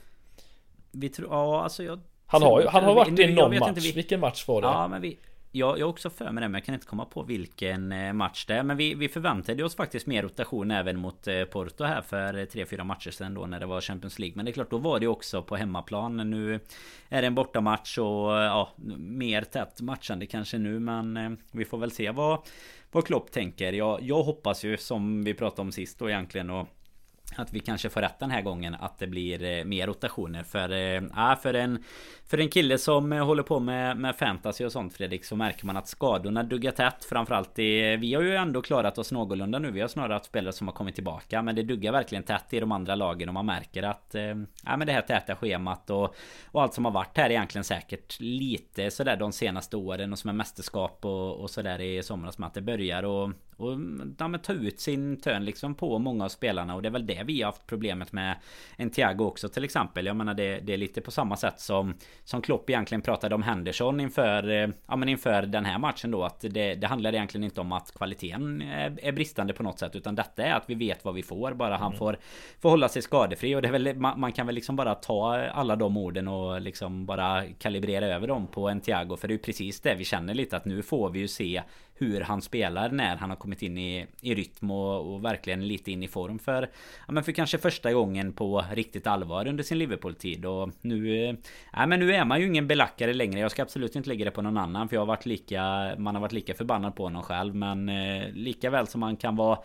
Speaker 1: Vi tror, ja alltså jag
Speaker 2: Han har ju, han har varit i någon match. Vi, Vilken match var det?
Speaker 1: Ja men vi jag, jag har också för mig det men jag kan inte komma på vilken eh, match det är. Men vi, vi förväntade oss faktiskt mer rotation även mot eh, Porto här för eh, 3-4 matcher sedan då när det var Champions League. Men det är klart då var det också på hemmaplan. Nu är det en bortamatch och ja, mer tätt matchande kanske nu men vi får väl se vad, vad Klopp tänker. Jag, jag hoppas ju som vi pratade om sist då egentligen och att vi kanske får rätt den här gången att det blir eh, mer rotationer. För, äh, för, en, för en kille som eh, håller på med, med fantasy och sånt Fredrik så märker man att skadorna duggar tätt. Framförallt i, Vi har ju ändå klarat oss någorlunda nu. Vi har snarare haft spelare som har kommit tillbaka Men det duggar verkligen tätt i de andra lagen och man märker att äh, men det här täta schemat och, och allt som har varit här egentligen säkert lite sådär de senaste åren och som är mästerskap och, och sådär i somras med att det börjar och och ja, men ta ut sin tön liksom på många av spelarna och det är väl det vi har haft problemet med En Thiago också till exempel. Jag menar det, det är lite på samma sätt som Som Klopp egentligen pratade om Henderson inför eh, Ja men inför den här matchen då att det, det handlar egentligen inte om att kvaliteten är, är, bristande på något sätt utan detta är att vi vet vad vi får bara han mm. får Får hålla sig skadefri och det är väl man, man, kan väl liksom bara ta alla de orden och liksom bara kalibrera över dem på en Thiago för det är ju precis det vi känner lite att nu får vi ju se hur han spelar när han har kommit in i, i rytm och, och verkligen lite in i form för, ja, men för kanske första gången på riktigt allvar under sin Liverpool-tid. Och nu, eh, ja, men nu är man ju ingen belackare längre. Jag ska absolut inte lägga det på någon annan för jag har varit lika, man har varit lika förbannad på honom själv. Men eh, lika väl som man kan vara,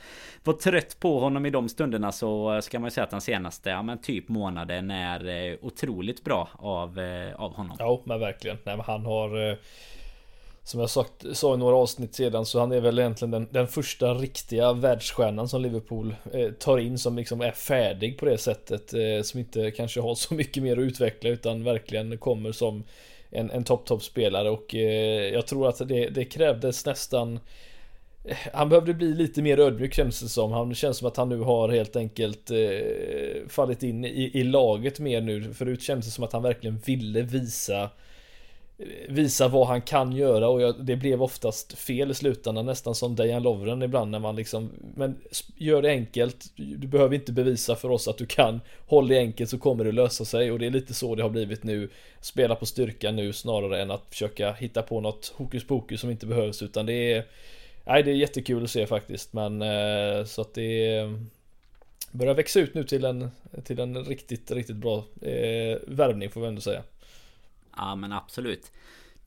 Speaker 1: vara trött på honom i de stunderna så ska man ju säga att den senaste, ja men typ månaden är eh, otroligt bra av, eh, av honom.
Speaker 2: Ja, men verkligen. Nej, men han har eh, som jag sagt, sa i några avsnitt sedan så han är väl egentligen den, den första riktiga världsstjärnan som Liverpool eh, tar in som liksom är färdig på det sättet. Eh, som inte kanske har så mycket mer att utveckla utan verkligen kommer som en, en topp topp spelare och eh, jag tror att det, det krävdes nästan eh, han behövde bli lite mer ödmjuk känns det som. Han känns som att han nu har helt enkelt eh, fallit in i, i laget mer nu. Förut kändes det som att han verkligen ville visa visa vad han kan göra och jag, det blev oftast fel i slutändan nästan som Dejan Lovren ibland när man liksom men gör det enkelt. Du behöver inte bevisa för oss att du kan. Håll det enkelt så kommer det lösa sig och det är lite så det har blivit nu. Spela på styrka nu snarare än att försöka hitta på något hokus pokus som inte behövs utan det är nej det är jättekul att se faktiskt men eh, så att det börjar växa ut nu till en till en riktigt riktigt bra eh, värvning får vi ändå säga.
Speaker 1: Ja men absolut.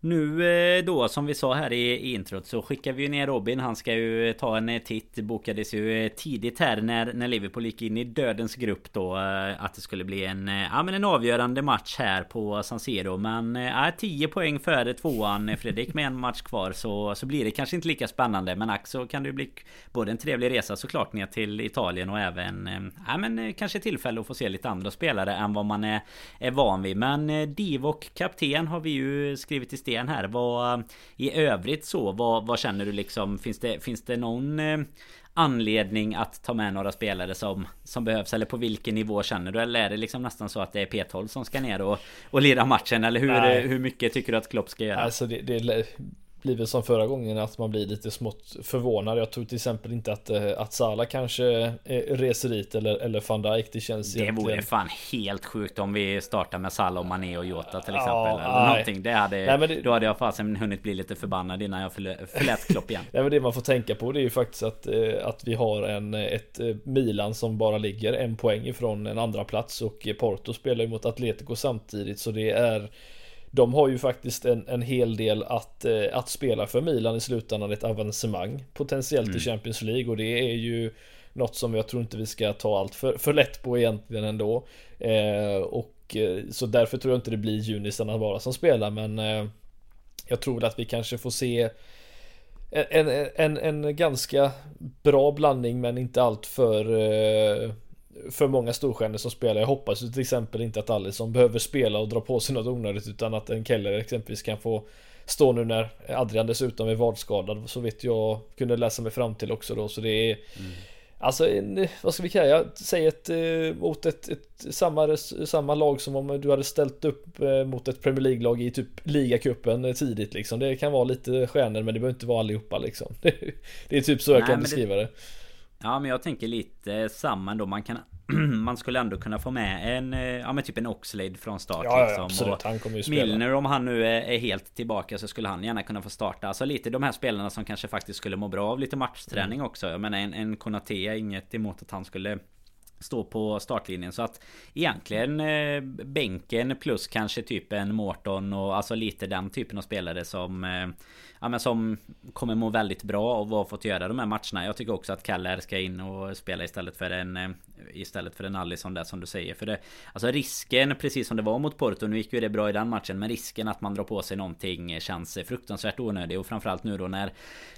Speaker 1: Nu eh, då som vi sa här i introt så skickar vi ju ner Robin. Han ska ju eh, ta en eh, titt. Bokades ju tidigt här när, när Liverpool gick in i dödens grupp då. Att det skulle bli en, ja, men en avgörande match här på San Siro. Men ja, 10 poäng före tvåan Fredrik med en match kvar. Så, så blir det kanske inte lika spännande. Men ack så kan det ju bli både en trevlig resa såklart ner till Italien och även ja, men kanske tillfälle att få se lite andra spelare än vad man är, är van vid. Men Divok kapten har vi ju skrivit i sten Gren här. Vad i övrigt så? Vad, vad känner du liksom? Finns det, finns det någon eh, anledning att ta med några spelare som, som behövs? Eller på vilken nivå känner du? Eller är det liksom nästan så att det är P12 som ska ner och, och lira matchen? Eller hur, hur mycket tycker du att Klopp ska göra?
Speaker 2: Alltså det, det blir väl som förra gången att man blir lite smått förvånad. Jag tror till exempel inte att, eh, att Salah kanske eh, reser dit eller, eller van Dijk. Det känns
Speaker 1: Det egentligen... vore fan helt sjukt om vi startar med Salah och Mané och Jota till exempel. Ja, eller nej. någonting. Det hade, nej, det... Då hade jag fasen hunnit bli lite förbannad innan jag förlät Klopp igen.
Speaker 2: nej, men det man får tänka på det är ju faktiskt att, eh, att vi har en, ett Milan som bara ligger en poäng ifrån en andra plats och Porto spelar ju mot Atletico samtidigt så det är de har ju faktiskt en, en hel del att, eh, att spela för Milan i slutändan, ett avancemang potentiellt mm. i Champions League och det är ju något som jag tror inte vi ska ta allt för, för lätt på egentligen ändå. Eh, och eh, så därför tror jag inte det blir Junisarna bara som spelar men eh, jag tror att vi kanske får se en, en, en, en ganska bra blandning men inte allt för eh, för många storstjärnor som spelar. Jag hoppas till exempel inte att Alisson behöver spela och dra på sig något onödigt utan att en Keller exempelvis kan få stå nu när Adrian dessutom är vadskadad så vet jag kunde läsa mig fram till också då så det är mm. Alltså en, vad ska vi kalla jag säger ett eh, mot ett, ett, samma, samma lag som om du hade ställt upp eh, mot ett Premier League-lag i typ ligacupen tidigt liksom. Det kan vara lite stjärnor men det behöver inte vara allihopa liksom. det är typ så jag Nej, kan beskriva det, det.
Speaker 1: Ja men jag tänker lite samma då. Man kan man skulle ändå kunna få med en, eh, ja men typ en Oxlade från start
Speaker 2: ja, liksom. absolut. Han kommer ju
Speaker 1: spela. Milner om han nu är, är, helt tillbaka så skulle han gärna kunna få starta. Alltså lite de här spelarna som kanske faktiskt skulle må bra av lite matchträning mm. också. Jag menar en, en Konate, inget emot att han skulle stå på startlinjen så att egentligen eh, bänken plus kanske typ en Morton och alltså lite den typen av spelare som eh, ja, men som kommer må väldigt bra av att ha fått göra de här matcherna. Jag tycker också att Keller ska in och spela istället för en eh, Istället för en Allison där som du säger. För det Alltså risken precis som det var mot Porto. Nu gick ju det bra i den matchen. Men risken att man drar på sig någonting känns fruktansvärt onödig. Och framförallt nu då när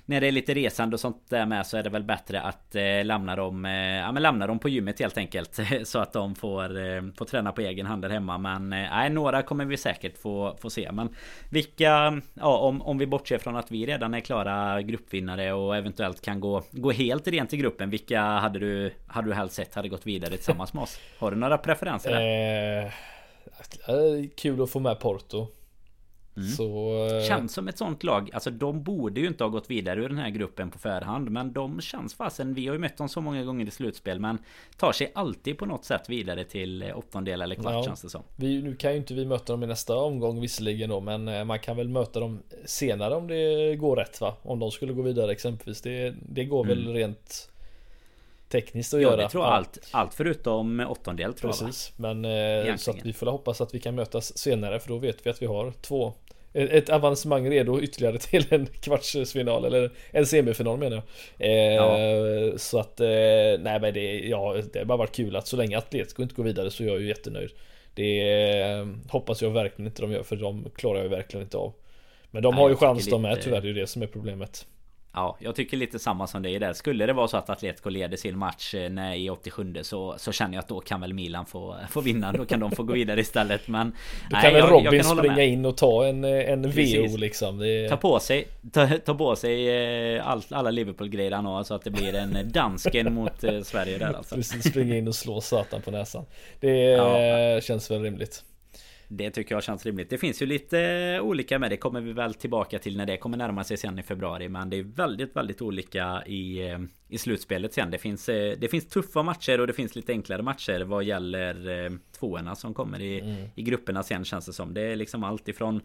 Speaker 1: När det är lite resande och sånt där med så är det väl bättre att eh, lämna dem eh, Ja men lämna dem på gymmet helt enkelt. så att de får eh, Får träna på egen hand där hemma. Men eh, nej några kommer vi säkert få, få se. Men vilka Ja om, om vi bortser från från att vi redan är klara gruppvinnare och eventuellt kan gå Gå helt rent i gruppen. Vilka hade du Hade du helst sett hade gått vidare tillsammans med oss? Har du några preferenser där?
Speaker 2: Eh, eh kul att få med Porto. Mm. Så,
Speaker 1: eh, känns som ett sånt lag. Alltså de borde ju inte ha gått vidare ur den här gruppen på förhand. Men de känns fasen. Vi har ju mött dem så många gånger i slutspel. Men tar sig alltid på något sätt vidare till eh, åttondel eller kvart ja, känns det som.
Speaker 2: Vi, nu kan ju inte vi möta dem i nästa omgång visserligen då. Men eh, man kan väl möta dem senare om det går rätt va? Om de skulle gå vidare exempelvis. Det, det går mm. väl rent tekniskt att
Speaker 1: ja,
Speaker 2: göra.
Speaker 1: Jag tror allt, allt förutom åttondel tror
Speaker 2: Precis, jag va? men eh, så att vi får hoppas att vi kan mötas senare för då vet vi att vi har två ett avancemang redo ytterligare till en kvartsfinal eller en semifinal menar jag. Eh, ja. Så att eh, nej men det, ja, det har bara varit kul att så länge Atletico inte går vidare så är jag ju jättenöjd. Det eh, hoppas jag verkligen inte de gör för de klarar jag verkligen inte av. Men de nej, har ju chans de med tyvärr, det är det som är problemet.
Speaker 1: Ja, jag tycker lite samma som dig där. Skulle det vara så att Atletico leder sin match eh, när i 87 så, så känner jag att då kan väl Milan få, få vinna. Då kan de få gå vidare istället. Men
Speaker 2: Då kan nej, väl Robin jag springa med. in och ta en, eh, en VO liksom.
Speaker 1: Det... Ta på sig, ta, ta på sig eh, all, alla Liverpool-grejer han har så att det blir en dansken mot Sverige där alltså.
Speaker 2: Precis, springa in och slå satan på näsan. Det ja. känns väl rimligt.
Speaker 1: Det tycker jag känns rimligt. Det finns ju lite olika med det kommer vi väl tillbaka till när det kommer närma sig sen i februari. Men det är väldigt, väldigt olika i, eh, i slutspelet sen. Det finns, eh, det finns tuffa matcher och det finns lite enklare matcher vad gäller eh, tvåorna som kommer i, mm. i grupperna sen känns det som. Det är liksom allt ifrån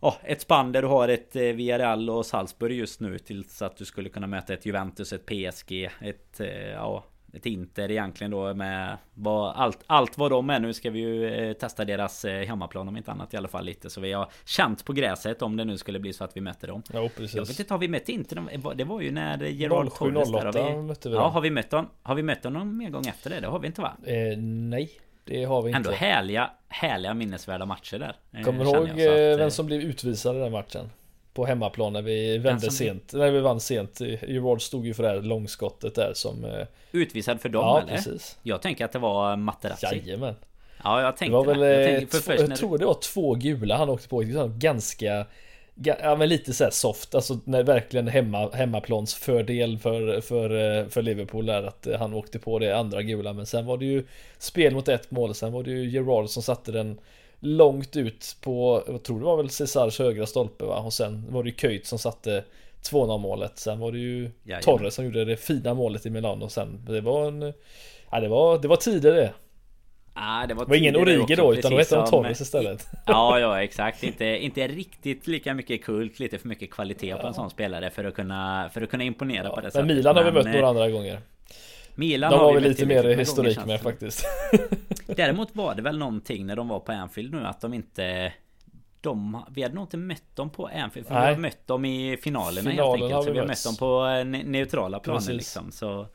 Speaker 1: oh, ett spann där du har ett Villarreal och Salzburg just nu tills att du skulle kunna möta ett Juventus, ett PSG, ett ja ett Inter egentligen då med vad, allt, allt vad de är. Nu ska vi ju eh, testa deras eh, hemmaplan om inte annat i alla fall lite. Så vi har känt på gräset om det nu skulle bli så att vi möter dem.
Speaker 2: Ja, precis.
Speaker 1: Jag vet inte, har vi mött Inter? Det var ju när Gerard Torres där.
Speaker 2: Har vi, mötte vi
Speaker 1: ja, har vi mött dem? Har vi mött dem någon mer gång efter det? Det har vi inte va?
Speaker 2: Eh, nej. Det har vi inte.
Speaker 1: Ändå härliga, härliga minnesvärda matcher där.
Speaker 2: Eh, Kommer du ihåg att, vem som blev utvisad i den matchen? På hemmaplan när vi vände sent. När vi vann sent. Gerard stod ju för det här långskottet där som... Eh,
Speaker 1: Utvisad för dem ja, eller? Precis. Jag tänker att det var Materazzi.
Speaker 2: Jajamän.
Speaker 1: Ja, jag tänkte
Speaker 2: det. Var väl, jag, tänkte, eh, två, jag tror det var två gula han åkte på. Ganska... Ja men lite såhär soft, alltså när verkligen hemma, hemmaplans fördel för, för, eh, för Liverpool där att han åkte på det andra gula men sen var det ju spel mot ett mål, sen var det ju Gerard som satte den långt ut på, jag tror det var väl Cesars högra stolpe va? Och sen var det ju Köjt som satte 2-0 målet. Sen var det ju Jajamän. Torres som gjorde det fina målet i Milano. Sen, det var en... Ja det var, det var tider det.
Speaker 1: Ah, det var,
Speaker 2: det var ingen Origi då utan då hette de Torres istället.
Speaker 1: Ja, ja exakt. Inte, inte riktigt lika mycket kult, lite för mycket kvalitet ja. på en sån spelare för att kunna, för att kunna imponera ja, på det
Speaker 2: men
Speaker 1: sättet.
Speaker 2: Milan har vi mött några andra gånger.
Speaker 1: Milan
Speaker 2: de har vi lite mer historik med faktiskt.
Speaker 1: Däremot var det väl någonting när de var på Anfield nu att de inte de, vi hade nog inte mött dem på Anfield för Nej. vi har mött dem i finalerna Finalen helt enkelt. Så vi har mött dem på neutrala planer liksom. Så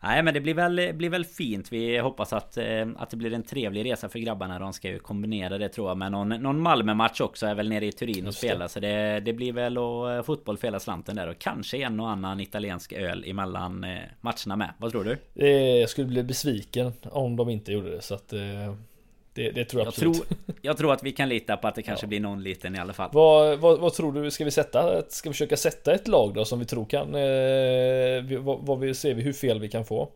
Speaker 1: Nej men det blir väl, blir väl fint. Vi hoppas att, eh, att det blir en trevlig resa för grabbarna. De ska ju kombinera det tror jag med någon, någon Malmö-match också. Är väl nere i Turin och spela. Så det, det blir väl och eh, fotboll för hela slanten där. Och kanske en och annan italiensk öl emellan eh, matcherna med. Vad tror du?
Speaker 2: Jag skulle bli besviken om de inte gjorde det. Så att det, det, tror jag, jag
Speaker 1: absolut. Tror, jag tror att vi kan lita på att det kanske ja. blir någon liten i alla fall.
Speaker 2: Vad, vad, vad, tror du? Ska vi sätta? Ska vi försöka sätta ett lag då som vi tror kan? Eh, vad, vad vi, ser vi hur fel vi kan få?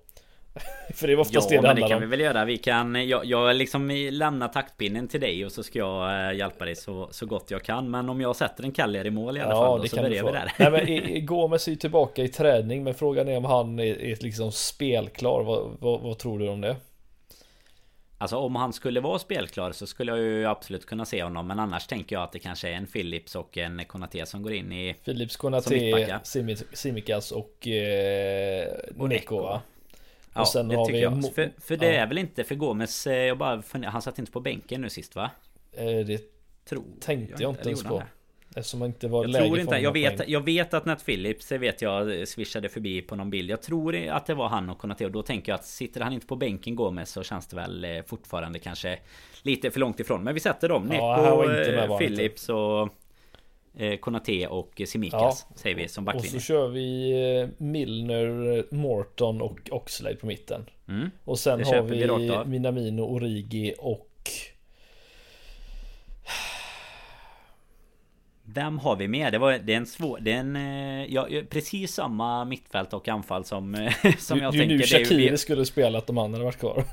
Speaker 2: För det är oftast
Speaker 1: ja,
Speaker 2: det
Speaker 1: det men det kan om. vi väl göra. Vi kan... Jag, jag liksom lämnar taktpinnen till dig och så ska jag eh, hjälpa dig så, så gott jag kan. Men om jag sätter en Kaller i mål i alla ja, fall. Då, det så kan börjar vi där.
Speaker 2: Nej, men Gomes är ju tillbaka i träning. Men frågan är om han är, är liksom spelklar. Vad, vad, vad tror du om det?
Speaker 1: Alltså om han skulle vara spelklar så skulle jag ju absolut kunna se honom Men annars tänker jag att det kanske är en Philips och en Konaté som går in i
Speaker 2: Philips, Konaté, Simikas och, eh, och Neko va?
Speaker 1: Ja, sen det har tycker vi jag. För, för det ja. är väl inte för Gomes eh, Jag bara Han satt inte på bänken nu sist va?
Speaker 2: Eh, det Tror tänkte jag, jag inte ens på Eftersom han inte var
Speaker 1: jag
Speaker 2: läge
Speaker 1: tror inte, jag vet, jag vet att Nat Phillips vet jag swishade förbi på någon bild. Jag tror att det var han och Konate och då tänker jag att sitter han inte på bänken Gomes så känns det väl eh, fortfarande kanske Lite för långt ifrån. Men vi sätter dem. Neko, ja, Phillips och eh, Konate och Simikas ja. Säger vi som backlinje.
Speaker 2: Och så kör vi eh, Milner, Morton och Oxlade på mitten. Mm. Och sen har vi, vi Minamino, Origi och
Speaker 1: Vem har vi med? Det, var, det är en svår... Det är en, eh, ja, precis samma mittfält och anfall som, som jag
Speaker 2: du,
Speaker 1: tänker.
Speaker 2: Nu Shakiri vi... skulle spelat om han hade varit kvar.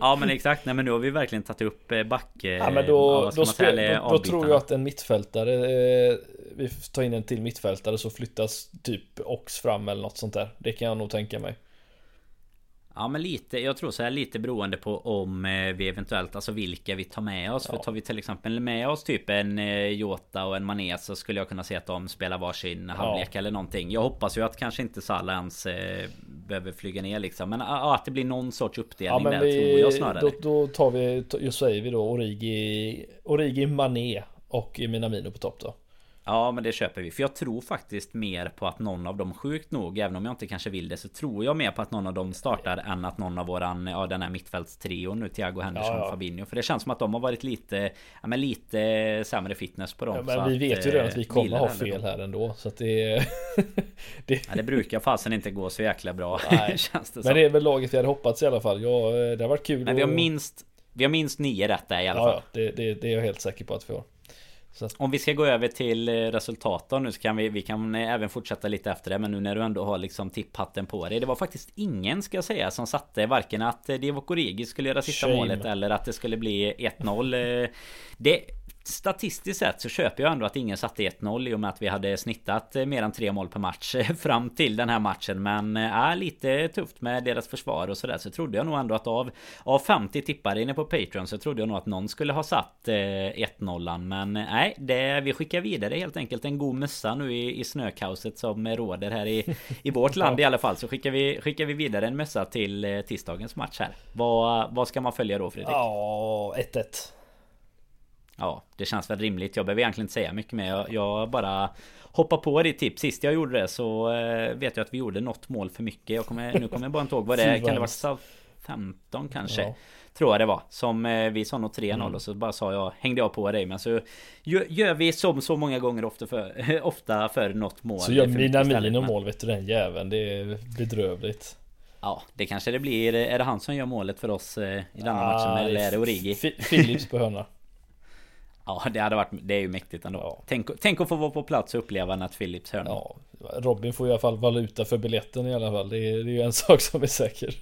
Speaker 1: ja men exakt. Nej men nu har vi verkligen tagit upp back...
Speaker 2: Ja men då, då, spel, då, då tror jag att en mittfältare eh, Vi tar in en till mittfältare så flyttas typ Ox fram eller något sånt där. Det kan jag nog tänka mig.
Speaker 1: Ja men lite, jag tror så här lite beroende på om eh, vi eventuellt, alltså vilka vi tar med oss. Ja. För tar vi till exempel med oss typ en eh, Jota och en Mané så skulle jag kunna se att de spelar varsin ja. halvlek eller någonting. Jag hoppas ju att kanske inte Salah ens eh, behöver flyga ner liksom. Men ja, att det blir någon sorts uppdelning ja, där vi, tror jag snarare.
Speaker 2: Då, då tar vi, just säger vi då Origi, Origi Mané och Minamino på topp då.
Speaker 1: Ja men det köper vi. För jag tror faktiskt mer på att någon av dem sjukt nog Även om jag inte kanske vill det Så tror jag mer på att någon av dem startar Än att någon av våran Ja den här mittfältstrion nu Thiago Henderson ja, ja. Fabinho För det känns som att de har varit lite Ja men lite sämre fitness på dem ja,
Speaker 2: Men vi
Speaker 1: att,
Speaker 2: vet ju redan att vi kommer ha fel här ändå Så att det
Speaker 1: det... Ja, det brukar fasen inte gå så jäkla bra Nej. känns
Speaker 2: det Men det är väl laget vi hade hoppats i alla fall Ja det har varit kul
Speaker 1: Men vi har minst Vi har minst nio rätt där i alla fall
Speaker 2: Ja det, det, det är jag helt säker på att vi har.
Speaker 1: Om vi ska gå över till eh, resultaten nu så kan vi, vi kan eh, även fortsätta lite efter det Men nu när du ändå har liksom tipphatten på dig Det var faktiskt ingen ska jag säga som satte varken att eh, Divock Origi skulle göra sista Shame. målet eller att det skulle bli 1-0 Det statistiskt sett så köper jag ändå att ingen satte 1-0 i och med att vi hade snittat eh, mer än tre mål per match eh, fram till den här matchen. Men är äh, lite tufft med deras försvar och sådär. Så trodde jag nog ändå att av, av 50 tippare inne på Patreon så trodde jag nog att någon skulle ha satt eh, 1-0. Men nej, det, vi skickar vidare helt enkelt en god mössa nu i, i snökaoset som råder här i, i vårt land i alla fall. Så skickar vi, skickar vi vidare en mössa till eh, tisdagens match här. Vad, vad ska man följa då Fredrik?
Speaker 2: Ja, 1-1.
Speaker 1: Ja, det känns väl rimligt. Jag behöver egentligen inte säga mycket mer. Jag, jag bara hoppar på ditt tips. Sist jag gjorde det så eh, vet jag att vi gjorde något mål för mycket. Jag kommer, nu kommer jag bara inte ihåg vad det är. Kan det vara 15 kanske? Ja. Tror jag det var. Som eh, vi sa nog 3-0 mm. och så bara sa jag Hängde jag på dig men så Gör vi som så många gånger ofta för, ofta för något mål
Speaker 2: Så gör mina Minamino mål vet du den jäveln Det är bedrövligt
Speaker 1: Ja, det kanske det blir. Är det han som gör målet för oss eh, i denna ah, matchen? Eller är det Origi?
Speaker 2: Philips på hörna
Speaker 1: Ja det hade varit Det är ju mäktigt ändå. Ja. tänk, tänk att få vara på plats och uppleva Nat Phillips hörna Ja
Speaker 2: Robin får i alla fall valuta för biljetten i alla fall. Det är, det är ju en sak som är säker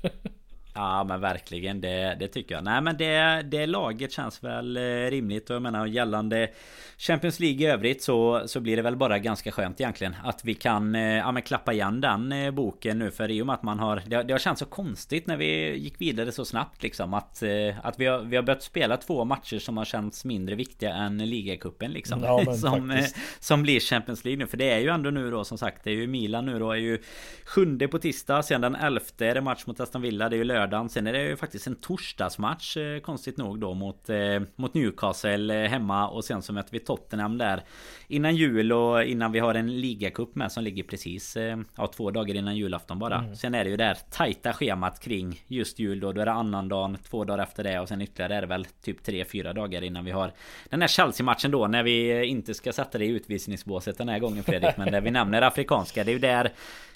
Speaker 1: Ja men verkligen. Det, det tycker jag. Nej men det, det laget känns väl eh, rimligt. Och jag menar gällande Champions League i övrigt så, så blir det väl bara ganska skönt egentligen Att vi kan eh, ja, men klappa igen den eh, boken nu. För i och med att man har det, det har känts så konstigt när vi gick vidare så snabbt liksom Att, att vi, har, vi har börjat spela två matcher som har känts mindre viktiga än ligacupen liksom ja, som, som blir Champions League nu. För det är ju ändå nu då som sagt Det är ju Milan nu då är ju Sjunde på tisdag Sen den elfte är det match mot Aston Villa Det är ju lördagen. Sen är det ju faktiskt en torsdagsmatch Konstigt nog då mot, mot Newcastle hemma Och sen så möter vi Tottenham där Innan jul och innan vi har en ligacup med som ligger precis eh, Ja två dagar innan julafton bara. Mm. Sen är det ju där tajta schemat kring just jul då. Då är det annandagen Två dagar efter det och sen ytterligare är det väl typ tre fyra dagar innan vi har Den här Chelsea-matchen då när vi inte ska sätta det i utvisningsbåset den här gången Fredrik Men där vi nämner afrikanska. Det är ju där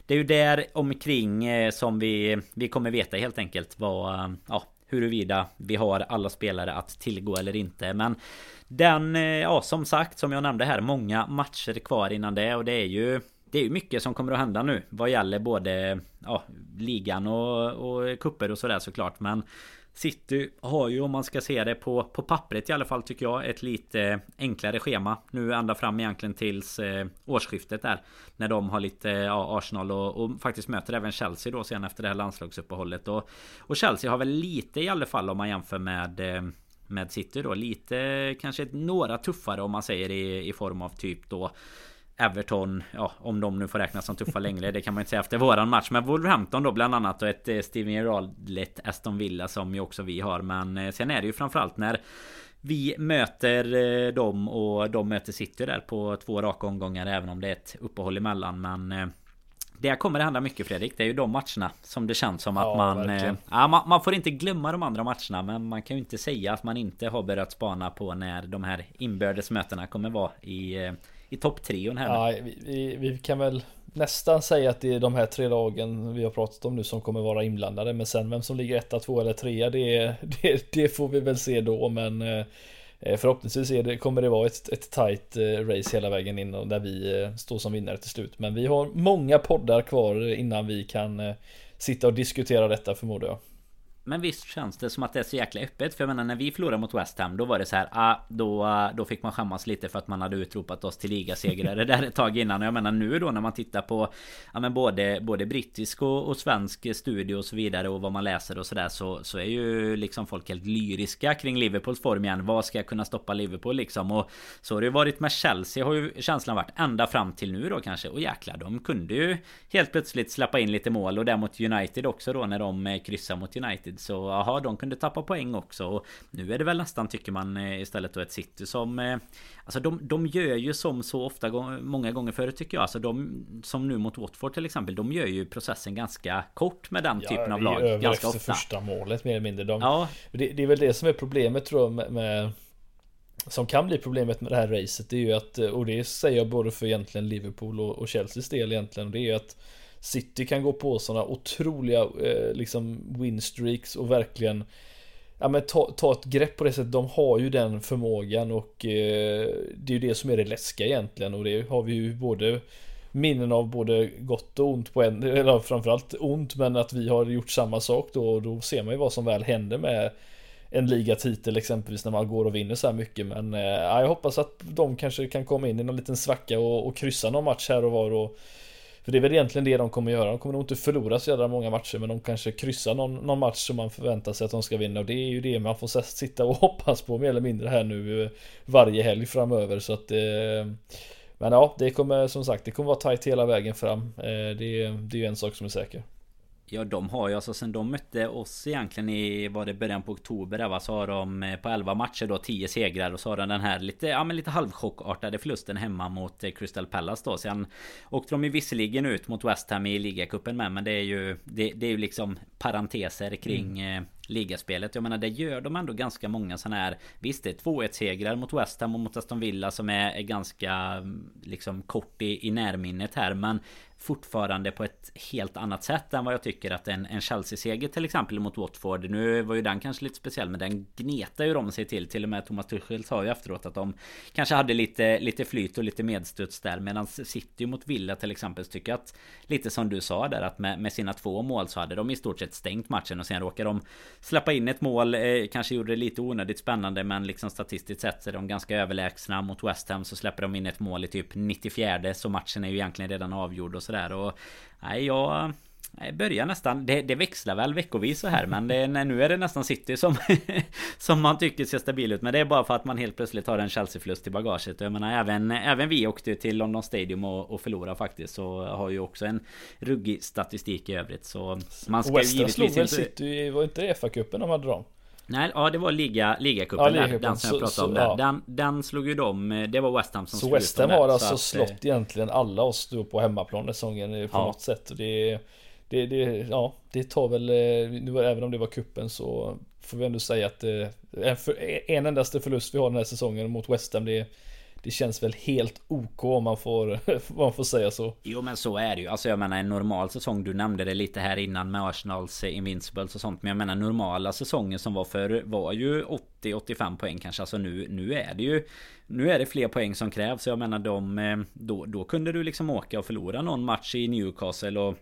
Speaker 1: det är ju där omkring eh, som vi, vi kommer veta helt enkelt vad, ja, huruvida vi har alla spelare att tillgå eller inte. Men den, eh, ja som sagt som jag nämnde här, många matcher kvar innan det och det är ju det är ju mycket som kommer att hända nu vad gäller både ja, ligan och, och kupper och sådär såklart. Men City har ju om man ska se det på, på pappret i alla fall tycker jag ett lite enklare schema. Nu ända fram egentligen tills eh, årsskiftet där. När de har lite ja, Arsenal och, och, faktiskt möter även Chelsea då sen efter det här landslagsuppehållet. Och, och Chelsea har väl lite i alla fall om man jämför med eh, med City då lite kanske några tuffare om man säger i, i form av typ då Everton, ja om de nu får räknas som tuffa längre Det kan man inte säga efter våran match. Med Wolverhampton då bland annat och ett eh, Steven Gerrard Aston Villa som ju också vi har. Men eh, sen är det ju framförallt när vi möter eh, dem och de möter City där på två raka omgångar även om det är ett uppehåll emellan. Men det kommer det hända mycket Fredrik. Det är ju de matcherna som det känns som att ja, man, eh, ja, man... Man får inte glömma de andra matcherna men man kan ju inte säga att man inte har börjat spana på när de här inbördes mötena kommer vara i i topptrion här
Speaker 2: Ja, vi, vi, vi, kan väl nästan säga att det är de här tre lagen vi har pratat om nu som kommer vara inblandade. Men sen vem som ligger etta, två eller trea det, det, det får vi väl se då. Men eh, förhoppningsvis är det, kommer det vara ett, ett tight eh, race hela vägen in och där vi eh, står som vinnare till slut. Men vi har många poddar kvar innan vi kan sitta och diskutera detta förmodar jag.
Speaker 1: Men visst känns det som att det är så jäkla öppet. För jag menar när vi förlorade mot West Ham Då var det så här ah, då, då fick man skämmas lite för att man hade utropat oss till ligasegrare där ett tag innan. Och jag menar nu då när man tittar på ja, men både, både brittisk och, och svensk studio och så vidare Och vad man läser och sådär så, så är ju liksom folk helt lyriska kring Liverpools form igen. Vad ska jag kunna stoppa Liverpool liksom? Och så har det ju varit med Chelsea har ju känslan varit ända fram till nu då kanske. Och jäklar de kunde ju helt plötsligt släppa in lite mål. Och där mot United också då när de eh, kryssar mot United United. Så jaha, de kunde tappa poäng också. Och Nu är det väl nästan tycker man eh, istället då ett City som eh, Alltså de, de gör ju som så ofta Många gånger förut tycker jag. Alltså de Som nu mot Watford till exempel De gör ju processen ganska kort med den ja, typen av lag Ganska ofta.
Speaker 2: första målet mer eller mindre. De, ja. det, det, är väl det som är problemet tror jag med, med som kan bli problemet med det här racet. Det är ju att, och det säger jag både för egentligen Liverpool och, och Chelseas del egentligen, det är ju att City kan gå på sådana otroliga eh, liksom winstreaks och verkligen Ja men ta, ta ett grepp på det sättet. De har ju den förmågan och eh, det är ju det som är det läskiga egentligen. Och det har vi ju både minnen av både gott och ont på en, eller framförallt ont men att vi har gjort samma sak då. Och då ser man ju vad som väl händer med en ligatitel exempelvis när man går och vinner så här mycket. Men eh, jag hoppas att de kanske kan komma in i någon liten svacka och, och kryssa någon match här och var och för det är väl egentligen det de kommer göra. De kommer nog inte förlora så jävla många matcher men de kanske kryssar någon, någon match som man förväntar sig att de ska vinna och det är ju det man får sitta och hoppas på mer eller mindre här nu eh, varje helg framöver så att eh, Men ja, det kommer som sagt, det kommer vara tight hela vägen fram. Eh, det, det är ju en sak som är säker.
Speaker 1: Ja de har ju alltså sen de mötte oss egentligen i var det början på oktober där va så har de eh, på 11 matcher då 10 segrar och så har de den här lite ja men lite halvchockartade förlusten hemma mot eh, Crystal Palace då sen åkte de ju visserligen ut mot West Ham i ligacupen med men det är ju det, det är ju liksom parenteser kring mm. eh, ligaspelet. Jag menar det gör de ändå ganska många sådana här Visst det är 2-1 segrar mot West Ham och mot Aston Villa som är, är ganska mm, liksom kort i, i närminnet här men fortfarande på ett helt annat sätt än vad jag tycker att en, en Chelsea-seger till exempel mot Watford Nu var ju den kanske lite speciell men den gnetar ju de sig till. Till och med Thomas Tuchel sa ju efteråt att de Kanske hade lite, lite flyt och lite medstuds där Medan City mot Villa till exempel tycker att Lite som du sa där att med, med sina två mål så hade de i stort sett stängt matchen och sen råkar de Släppa in ett mål eh, Kanske gjorde det lite onödigt spännande men liksom statistiskt sett så är de ganska överlägsna. Mot West Ham så släpper de in ett mål i typ 94 Så matchen är ju egentligen redan avgjord och sådär. Och Nej jag börjar nästan det, det växlar väl veckovis så här men det, nu är det nästan City som Som man tycker ser stabil ut. Men det är bara för att man helt plötsligt har en Chelsea-förlust i bagaget. Jag menar även Även vi åkte till London Stadium och, och förlorade faktiskt Så har ju också en Ruggig statistik i övrigt. Så
Speaker 2: Man ska Western givetvis slog väl inte... City Var inte det FA-cupen de hade dem?
Speaker 1: Nej, ja det var liga, ligacupen ja, där, Den som jag pratade så, om där. Ja. Den, den slog ju de Det var West Ham som
Speaker 2: Så West Ham har alltså att, slått eh, egentligen alla oss då på hemmaplan den säsongen på ja. något sätt. Det, det, det, ja, det tar väl, eh, nu, även om det var kuppen så får vi ändå säga att eh, en, en endaste förlust vi har den här säsongen mot West Ham det det känns väl helt OK om man får, om man får säga så.
Speaker 1: Jo men så är det ju. Alltså jag menar en normal säsong. Du nämnde det lite här innan med Arsenals eh, Invincibles och sånt. Men jag menar normala säsonger som var för var ju 80-85 poäng kanske. Alltså nu, nu är det ju nu är det fler poäng som krävs. Jag menar de eh, då, då kunde du liksom åka och förlora någon match i Newcastle och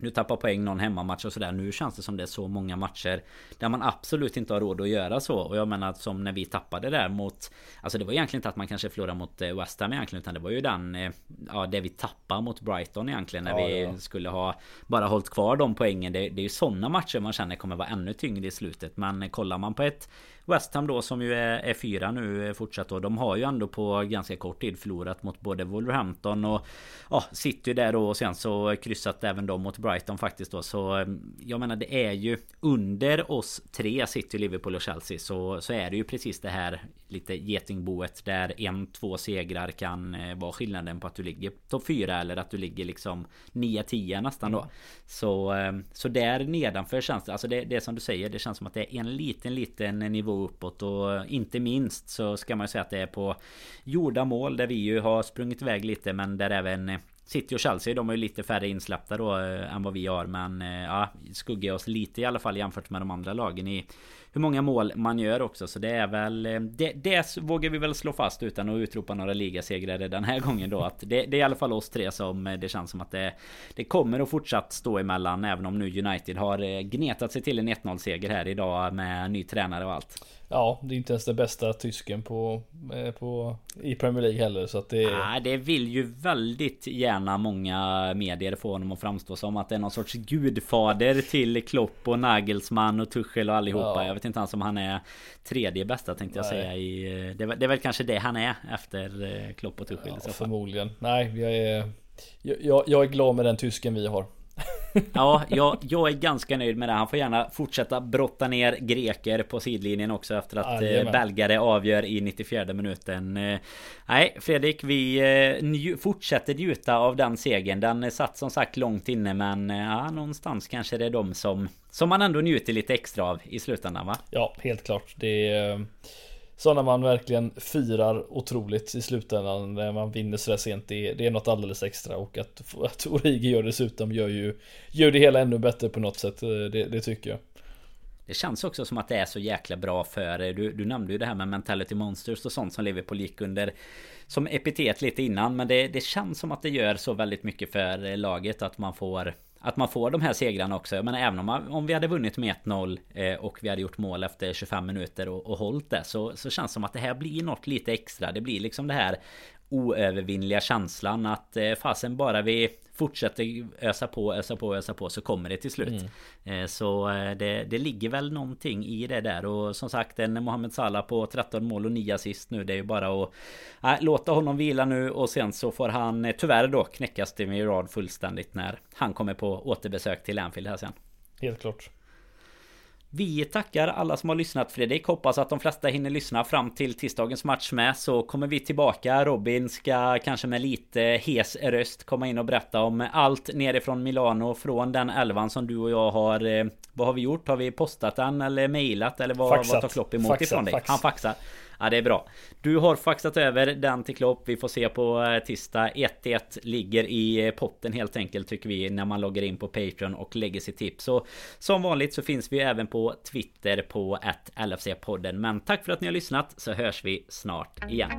Speaker 1: du tappar poäng någon hemmamatch och sådär. Nu känns det som det är så många matcher där man absolut inte har råd att göra så. Och jag menar som när vi tappade där mot... Alltså det var egentligen inte att man kanske förlorade mot eh, West Ham egentligen. Utan det var ju den... Eh, ja, det vi tappade mot Brighton egentligen. När ja, vi ja. skulle ha bara hållit kvar de poängen. Det, det är ju sådana matcher man känner kommer vara ännu tyngre i slutet. Men kollar man på ett West Ham då som ju är, är fyra nu eh, fortsatt då. De har ju ändå på ganska kort tid förlorat mot både Wolverhampton och ja, City där då och sen så kryssat även de mot Brighton faktiskt då. Så eh, jag menar det är ju under oss tre City, Liverpool och Chelsea så, så är det ju precis det här lite getingboet där en, två segrar kan eh, vara skillnaden på att du ligger topp fyra eller att du ligger liksom 9-10 nästan då. Mm. Så, så där nedanför känns det, alltså det, det som du säger, det känns som att det är en liten, liten nivå uppåt. Och inte minst så ska man ju säga att det är på gjorda mål där vi ju har sprungit iväg lite men där även City och Chelsea de har ju lite färre insläppta då eh, än vad vi har men eh, ja skuggar oss lite i alla fall jämfört med de andra lagen i hur många mål man gör också. Så det är väl... Eh, det, det vågar vi väl slå fast utan att utropa några ligasegrare den här gången då. Att det, det är i alla fall oss tre som det känns som att det, det kommer att fortsatt stå emellan. Även om nu United har gnetat sig till en 1-0 seger här idag med ny tränare och allt.
Speaker 2: Ja, det är inte ens den bästa tysken på, eh, på, i Premier League heller så att det...
Speaker 1: Nej, det vill ju väldigt gärna många medier få honom att framstå som att det är någon sorts gudfader till Klopp och Nagelsmann och Tuchel och allihopa. Ja. Jag vet inte ens om han är tredje bästa tänkte jag Nej. säga i... Det, det är väl kanske det han är efter eh, Klopp och Tuchel
Speaker 2: ja, förmodligen. Nej, jag är... Jag, jag är glad med den tysken vi har.
Speaker 1: Ja, jag, jag är ganska nöjd med det. Han får gärna fortsätta brotta ner greker på sidlinjen också efter att eh, belgare avgör i 94 minuten. Eh, nej, Fredrik, vi eh, fortsätter njuta av den segern. Den satt som sagt långt inne, men ja, någonstans kanske det är de som som man ändå njuter lite extra av i slutändan, va?
Speaker 2: Ja, helt klart. Det är sådana man verkligen firar otroligt i slutändan när man vinner sådär sent. Det är, det är något alldeles extra och att, att Origi gör dessutom gör ju gör det hela ännu bättre på något sätt. Eh, det, det tycker jag.
Speaker 1: Det känns också som att det är så jäkla bra för eh, du, du nämnde ju det här med mentality monsters och sånt som lever på lik under som epitet lite innan. Men det, det känns som att det gör så väldigt mycket för eh, laget att man får att man får de här segrarna också. Men även om, man, om vi hade vunnit med 1-0 eh, och vi hade gjort mål efter 25 minuter och, och hållit det så, så känns det som att det här blir något lite extra. Det blir liksom det här oövervinnliga känslan att eh, fasen bara vi fortsätter ösa på, ösa på, ösa på så kommer det till slut. Mm. Eh, så eh, det, det ligger väl någonting i det där och som sagt en Mohamed Salah på 13 mål och 9 assist nu. Det är ju bara att äh, låta honom vila nu och sen så får han tyvärr då knäcka Steven Gerrard fullständigt när han kommer på återbesök till Anfield här sen.
Speaker 2: Helt klart.
Speaker 1: Vi tackar alla som har lyssnat Fredrik. Hoppas att de flesta hinner lyssna fram till tisdagens match med. Så kommer vi tillbaka. Robin ska kanske med lite hes röst komma in och berätta om allt nerifrån Milano. Från den elvan som du och jag har... Eh, vad har vi gjort? Har vi postat den eller mejlat? Eller vad, vad tar Klopp emot faxat, ifrån dig? Fax. Han faxar. Ja det är bra. Du har faxat över den till Klopp. Vi får se på eh, tisdag. 1-1 ligger i eh, potten helt enkelt tycker vi när man loggar in på Patreon och lägger sitt tips. Så som vanligt så finns vi även på Twitter på LFC-podden. Men tack för att ni har lyssnat så hörs vi snart igen.